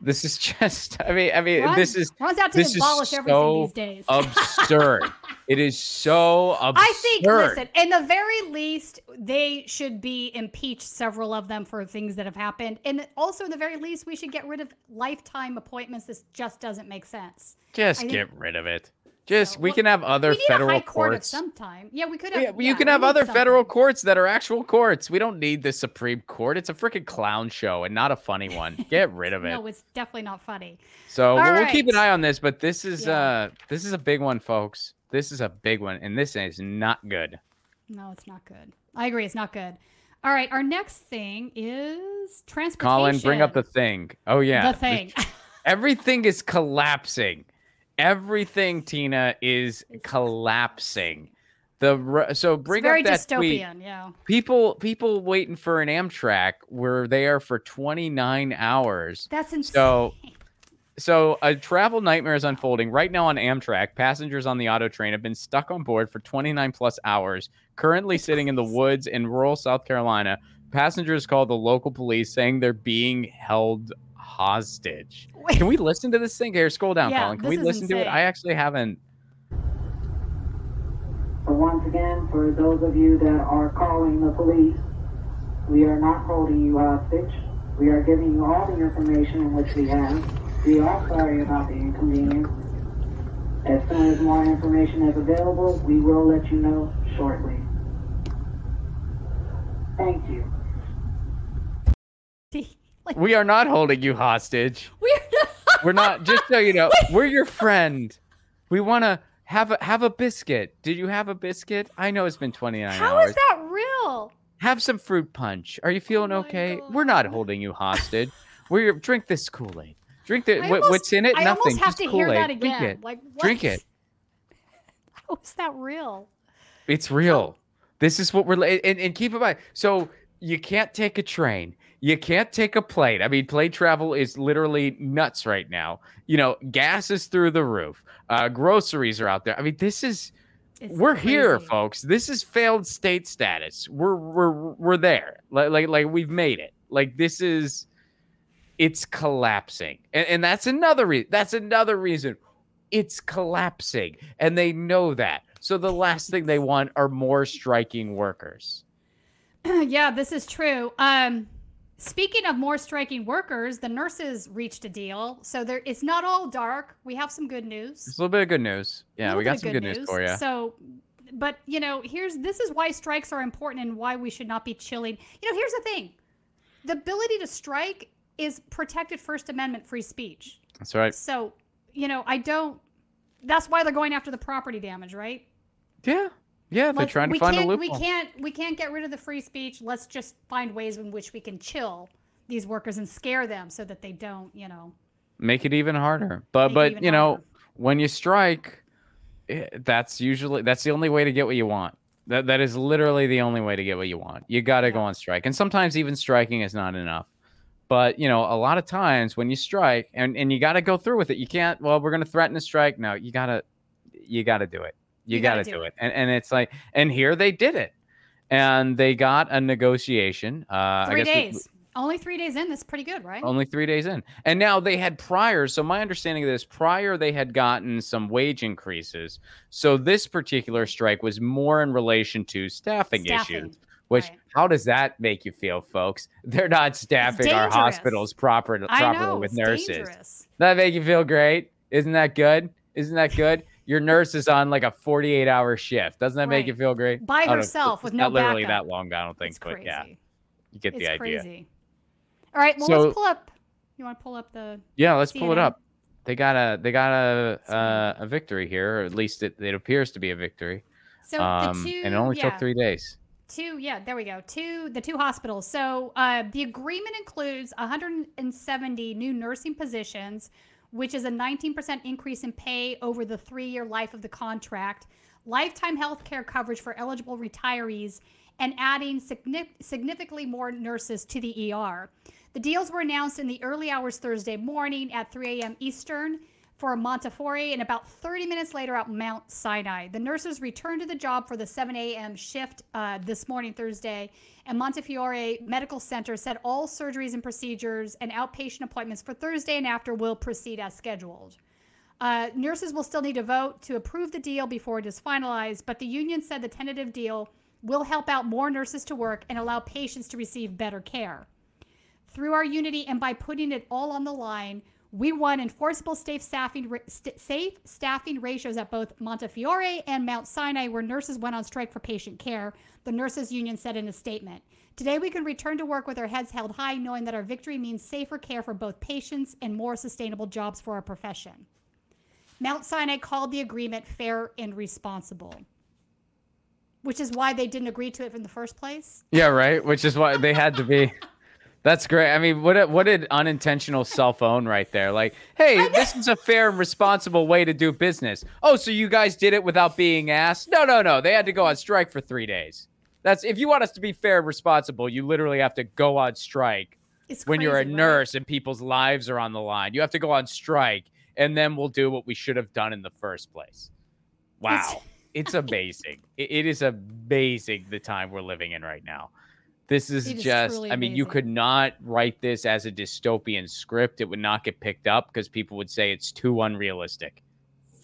this is just. I mean, I mean, Ron- this is Ron's out to this is everything so these days. absurd. it is so absurd. I think, listen, in the very least, they should be impeached, several of them, for things that have happened. And also, in the very least, we should get rid of lifetime appointments. This just doesn't make sense. Just think- get rid of it. Just we well, can have other federal high court courts. Sometime. Yeah, we could have. Yeah, yeah, you can have other federal courts that are actual courts. We don't need the Supreme Court. It's a freaking clown show and not a funny one. Get rid of it. No, it's definitely not funny. So we'll, we'll keep an eye on this, but this is Yeah. uh this is a big one, folks. This is a big one, and this is not good. No, it's not good. I agree. It's not good. All right, our next thing is transportation. Colin, bring up the thing. Oh yeah, The thing. Everything is collapsing. Everything, Tina, is collapsing. The so bring it's very up that tweet. dystopian. Yeah. People, people waiting for an Amtrak were there for 29 hours. That's insane. So, so a travel nightmare is unfolding right now on Amtrak. Passengers on the auto train have been stuck on board for 29 plus hours, currently sitting in the woods in rural South Carolina. Passengers called the local police saying they're being held hostage. Wait. Can we listen to this thing? Here, scroll down, Yeah, Colin. Can we is listen to it? I actually haven't. Once again, for those of you that are calling the police, we are not holding you hostage. We are giving you all the information in which we have. We are sorry about the inconvenience. As soon as more information is available, we will let you know shortly. Thank you. Like, We are not holding you hostage. we're We're not. Just so you know, we're your friend. We want to have a have a biscuit. Did you have a biscuit? I know it's been 29 How hours. is that real? Have some fruit punch. Are you feeling Oh okay? We're not holding you hostage. We're drink this Kool Aid. Drink the almost- what's in it? I Nothing. almost have just to Kool-Aid. hear that Drink it. Like, what? Drink it. How is that real? It's real. This is what we're and, and keep in mind. So you can't take a train. You can't take a plane. I mean, plane travel is literally nuts right now. You know, gas is through the roof. Uh, groceries are out there. I mean, this is It's we're here, folks. This is failed state status. We're we're we're there. Like like like we've made it. Like this is it's collapsing. And and that's another reason. That's another reason. It's collapsing. And they know that. So the last thing they want are more striking workers. yeah, this is true. Um, speaking of more striking workers, the nurses reached a deal, so there it's not all dark. We have some good news. It's a little bit of good news. Yeah, we got some good news for you. So, but you know, here's this is why strikes are important and why we should not be chilling. You know, here's the thing: the ability to strike is protected First Amendment free speech. That's right. So, you know, I don't. That's why they're going after the property damage, right? Yeah. Yeah, they're trying to find a loophole. We can't we can't get rid of the free speech. Let's just find ways in which we can chill these workers and scare them so that they don't, you know. make it even harder. But Make but you know, harder. when you strike, eh, that's usually that's the only way to get what you want. That that is literally the only way to get what you want. You got to go on strike, and sometimes even striking is not enough. But you know, a lot of times when you strike and and you got to go through with it, you can't. Well, we're gonna threaten to strike. No, you gotta you gotta do it. You, You gotta, gotta do, do it. And and it's like, and here they did it, and they got a negotiation. Uh, I Three guess we- days. Only three days in. That's pretty good, right? Only three days in. And now they had prior. So, my understanding of this prior, they had gotten some wage increases. So, this particular strike was more in relation to staffing, Staffing, issues. Which, right. how does that make you feel, folks? They're not staffing our hospitals proper, properly know, with nurses. dangerous. That make you feel great? Isn't that good? Isn't that good? Your nurse is on like a 48 hour shift. Doesn't that make you feel great? By herself with not no literally backup. that long, I don't think, It's but crazy. yeah, you get the it's idea. crazy. All right, well, So- let's pull up. You want to pull up the? Yeah, let's pull it up. They got a they got a uh, a victory here, or at least it, it appears to be a victory. So um, the two, and it only yeah, took three days. Two, yeah, there we go. Two, the two hospitals. So uh, the agreement includes 170 new nursing positions, which is a 19% increase in pay over the three-year life of the contract, lifetime health care coverage for eligible retirees, and adding significantly more nurses to the ER. The deals were announced in the early hours Thursday morning at 3 a.m. Eastern for Montefiore and about 30 minutes later at Mount Sinai. The nurses returned to the job for the 7 a.m. shift uh, this morning, Thursday, and Montefiore Medical Center said all surgeries and procedures and outpatient appointments for Thursday and after will proceed as scheduled. Uh, nurses will still need to vote to approve the deal before it is finalized, but the union said the tentative deal will help out more nurses to work and allow patients to receive better care. Through our unity and by putting it all on the line, we won enforceable safe staffing, st- safe staffing ratios at both Montefiore and Mount Sinai, where nurses went on strike for patient care, the nurses union said in a statement. Today, we can return to work with our heads held high, knowing that our victory means safer care for both patients and more sustainable jobs for our profession. Mount Sinai called the agreement fair and responsible, which is why they didn't agree to it in the first place. Yeah, right. Which is why they had to be. That's great. I mean, what a, what an unintentional cell phone right there. Like, hey, this is a fair and responsible way to do business. Oh, so you guys did it without being asked? No, no, no. They had to go on strike for three days. That's if you want us to be fair and responsible, you literally have to go on strike It's when you're a crazy, right? nurse and people's lives are on the line. You have to go on strike, and then we'll do what we should have done in the first place. Wow, it's amazing. It- it is amazing the time we're living in right now. This is It is just I mean, you could not write this as a dystopian script. It would not get picked up because people would say it's too unrealistic.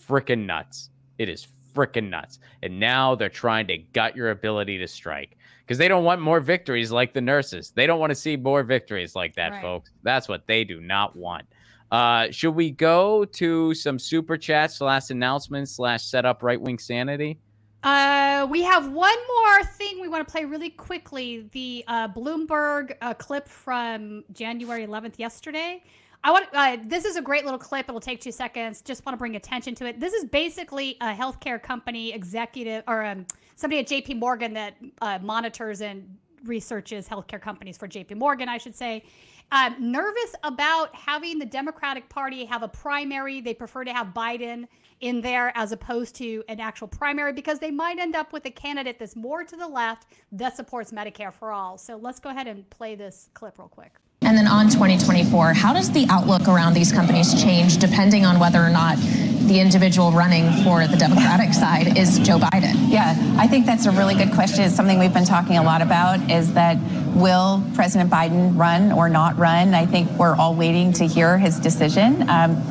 Freaking nuts. It is freaking nuts. And now they're trying to gut your ability to strike because they don't want more victories like the nurses. They don't want to see more victories like that, Right. folks. That's what they do not want. Uh, should we go to some super chats, last announcements, slash setup right wing sanity? Uh, we have one more thing we want to play really quickly. The uh, Bloomberg uh, clip from January 11th yesterday. I want uh, this is a great little clip. It'll take two seconds. Just want to bring attention to it. This is basically a healthcare company executive or um, somebody at J.P. Morgan that uh, monitors and researches healthcare companies for J.P. Morgan, I should say. Um, nervous about having the Democratic Party have a primary. They prefer to have Biden in there as opposed to an actual primary because they might end up with a candidate that's more to the left that supports Medicare for all. So let's go ahead and play this clip real quick. And then on 2024, how does the outlook around these companies change depending on whether or not the individual running for the Democratic side is Joe Biden? Yeah, I think that's a really good question. It's something we've been talking a lot about is that will President Biden run or not run? I think we're all waiting to hear his decision. Um,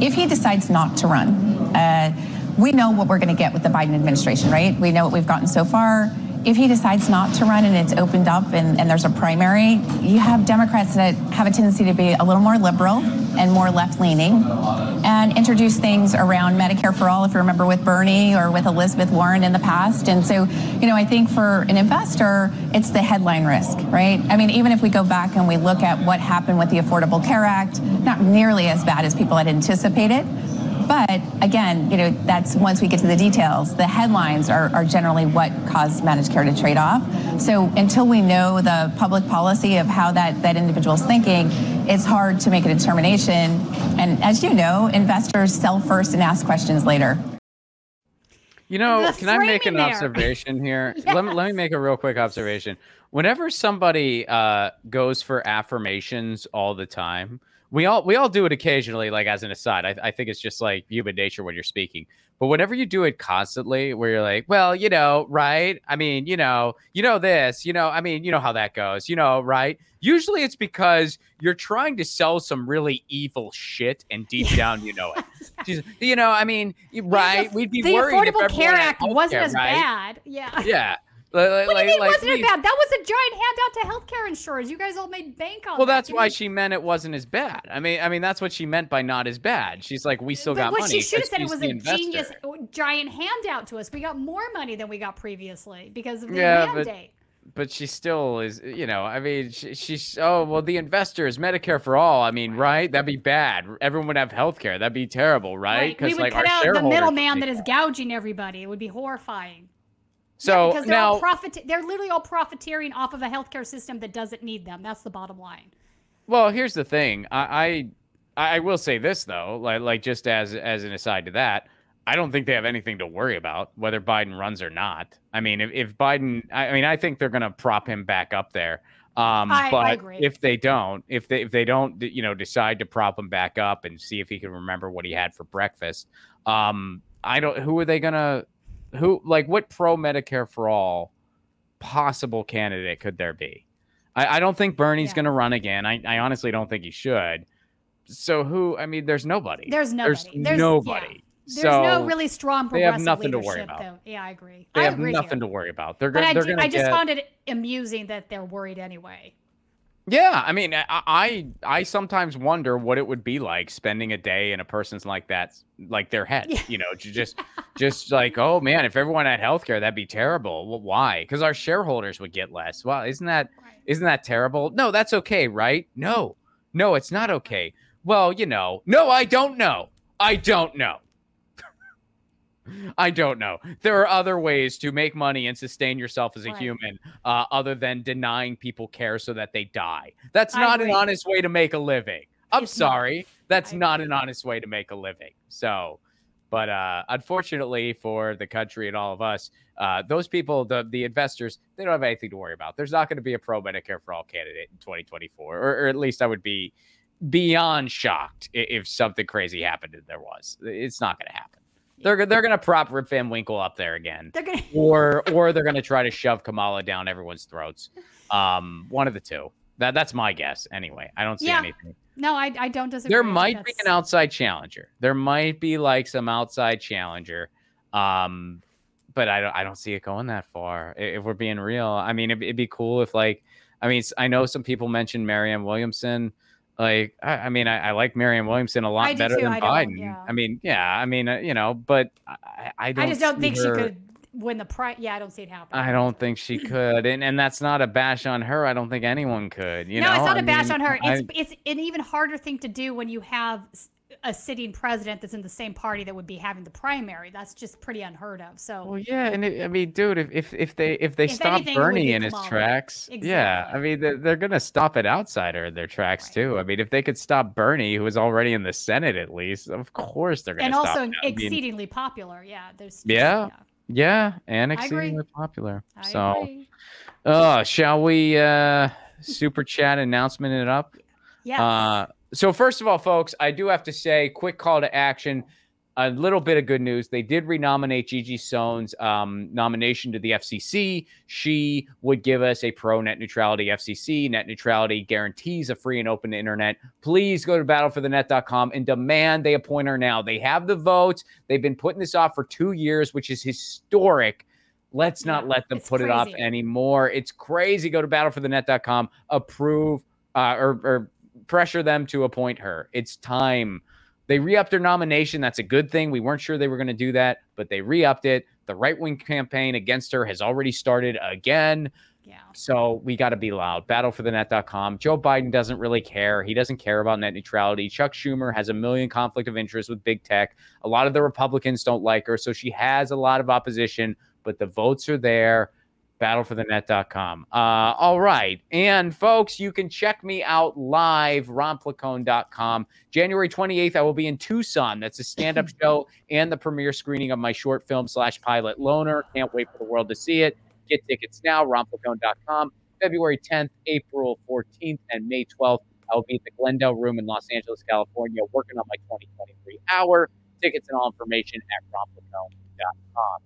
if he decides not to run, uh, we know what we're going to get with the Biden administration, right? We know what we've gotten so far. If he decides not to run and it's opened up and, and there's a primary, you have Democrats that have a tendency to be a little more liberal and more left leaning and introduce things around Medicare for all, if you remember with Bernie or with Elizabeth Warren in the past. And so, you know, I think for an investor, it's the headline risk, right? I mean, even if we go back and we look at what happened with the Affordable Care Act, not nearly as bad as people had anticipated. But again, you know, that's once we get to the details, the headlines are, are generally what caused managed care to trade off. So until we know the public policy of how that, that individual's thinking, it's hard to make a determination. And as you know, investors sell first and ask questions later. You know, The can I make an there. observation here? Let me let me make a real quick observation. Whenever somebody uh, goes for affirmations all the time, we all we all do it occasionally, like as an aside. I, I think it's just like human nature when you're speaking. But whenever you do it constantly, where you're like, well, you know, right? I mean, you know, you know this, you know, I mean, you know how that goes, you know, right? Usually it's because you're trying to sell some really evil shit, and deep down you know it. You know, I mean, right? We'd be the worried if Affordable Care Act wasn't as right? bad. Yeah. Yeah. Like, like, What do you mean like, wasn't please. it bad? That was a giant handout to healthcare insurers. You guys all made bank on that. Well, that. that's why she meant it wasn't as bad. I mean, I mean that's what she meant by not as bad. She's like, we still But got what money. she should have said it was a investor. genius uh, giant handout to us. We got more money than we got previously because of the Yeah, but mandate. but she still is. You know, I mean, she, she's oh well, the investors, Medicare for all. I mean, right? That'd be bad. Everyone would have health care. That'd be terrible, right? We would like cut our out the middleman that is gouging everybody. It would be horrifying. So because they're all profit. They're literally all profiteering off of a healthcare system that doesn't need them. That's the bottom line. Well, here's the thing. I, I I will say this though, like like just as as an aside to that, I don't think they have anything to worry about whether Biden runs or not. I mean, if, if Biden, I, I mean, I think they're going to prop him back up there. Um, I- I but agree. if they don't, if they if they don't, you know, decide to prop him back up and see if he can remember what he had for breakfast, um, I don't. Who are they gonna? Who like what pro Medicare for all possible candidate could there be? I, I don't think Bernie's Yeah. going to run again. I, I honestly don't think he should. So who? I mean, there's nobody. There's nobody. There's, There's- nobody. There's so no really strong they have progressive nothing to worry about. though. Yeah, I agree. They I have agree nothing here. to worry about. They're gonna. I, I just get- found it amusing that they're worried anyway. Yeah, I mean, I, I I sometimes wonder what it would be like spending a day in a person's like that, like their head. You know, just just like, oh man, if everyone had healthcare, that'd be terrible. Well, why? Because our shareholders would get less. Well, isn't that not that terrible? No, that's okay, right? No, no, it's not okay. Well, you know, no, I don't know. I don't know. I don't know. There are other ways to make money and sustain yourself as a Right. human, uh, other than denying people care so that they die. That's I not an honest way to make a living. I'm It's not. sorry. That's not an honest way to make a living. So, but uh, unfortunately for the country and all of us, uh, those people, the the investors, they don't have anything to worry about. There's not going to be a pro Medicare for all candidate in 2024, or, or at least I would be beyond shocked i- if something crazy happened and there was. It's not going to happen. They're they're going to prop Rip Van Winkle up there again, gonna. or or they're going to try to shove Kamala down everyone's throats. Um, one of the two. That that's my guess. Anyway, I don't see Yeah. anything. No, I, I don't disagree. There might be an outside challenger. There might be like some outside challenger. Um, but I don't I don't see it going that far. If we're being real, I mean, it'd, it'd be cool if like, I mean, I know some people mentioned Marianne Williamson. Like, I, I mean, I, I like Marianne Williamson a lot better too, than I Biden. yeah. I mean, yeah, I mean, uh, you know, but I, I- don't. I just don't think she could win the prize. Yeah, I don't see it happening. I don't think she could, and and that's not a bash on her. I don't think anyone could. You no, know, it's not a bash mean, on her. It's it's an even harder thing to do when you have a sitting president that's in the same party that would be having the primary. That's just pretty unheard of. So Well, yeah, and it, I mean, dude, if if, if they if they If stop anything, Bernie be in his tracks, yeah, I mean, they're, they're gonna stop an outsider in their tracks too. I mean, if they could stop Bernie, who is already in the Senate at least, of course they're gonna and also him. I mean, exceedingly popular. Yeah, there's yeah, yeah, and I agree. exceedingly popular. I so, agree. uh, shall we uh super chat announcement it up? Yeah. Uh, so first of all, folks, I do have to say, quick call to action. A little bit of good news. They did renominate Gigi Sohn's um, nomination to the FCC. She would give us a pro net neutrality FCC. Net neutrality guarantees a free and open internet. Please go to battleforthenet.com and demand they appoint her now. They have the votes. They've been putting this off for two years, which is historic. Let's not let them put it off anymore. It's crazy. Go to battleforthenet.com, approve uh, or, or pressure them to appoint her. It's time. They re upped their nomination. That's a good thing. We weren't sure they were going to do that, but they re upped it. The right wing campaign against her has already started again. Yeah. So we got to be loud. Battleforthenet.com. Joe Biden doesn't really care. He doesn't care about net neutrality. Chuck Schumer has a million conflict of interest with big tech. A lot of the Republicans don't like her. So she has a lot of opposition, but the votes are there. battleforthenet.com. Uh, all right. And folks, you can check me out live, ronplacone.com. January 28th, I will be in Tucson. That's a stand up show and the premiere screening of my short film slash pilot Loner. Can't wait for the world to see it. Get tickets now, ronplacone.com. February 10th, April 14th, and May 12th, I will be at the Glendale Room in Los Angeles, California, working on my 2023 hour. Tickets and all information at ronplacone.com.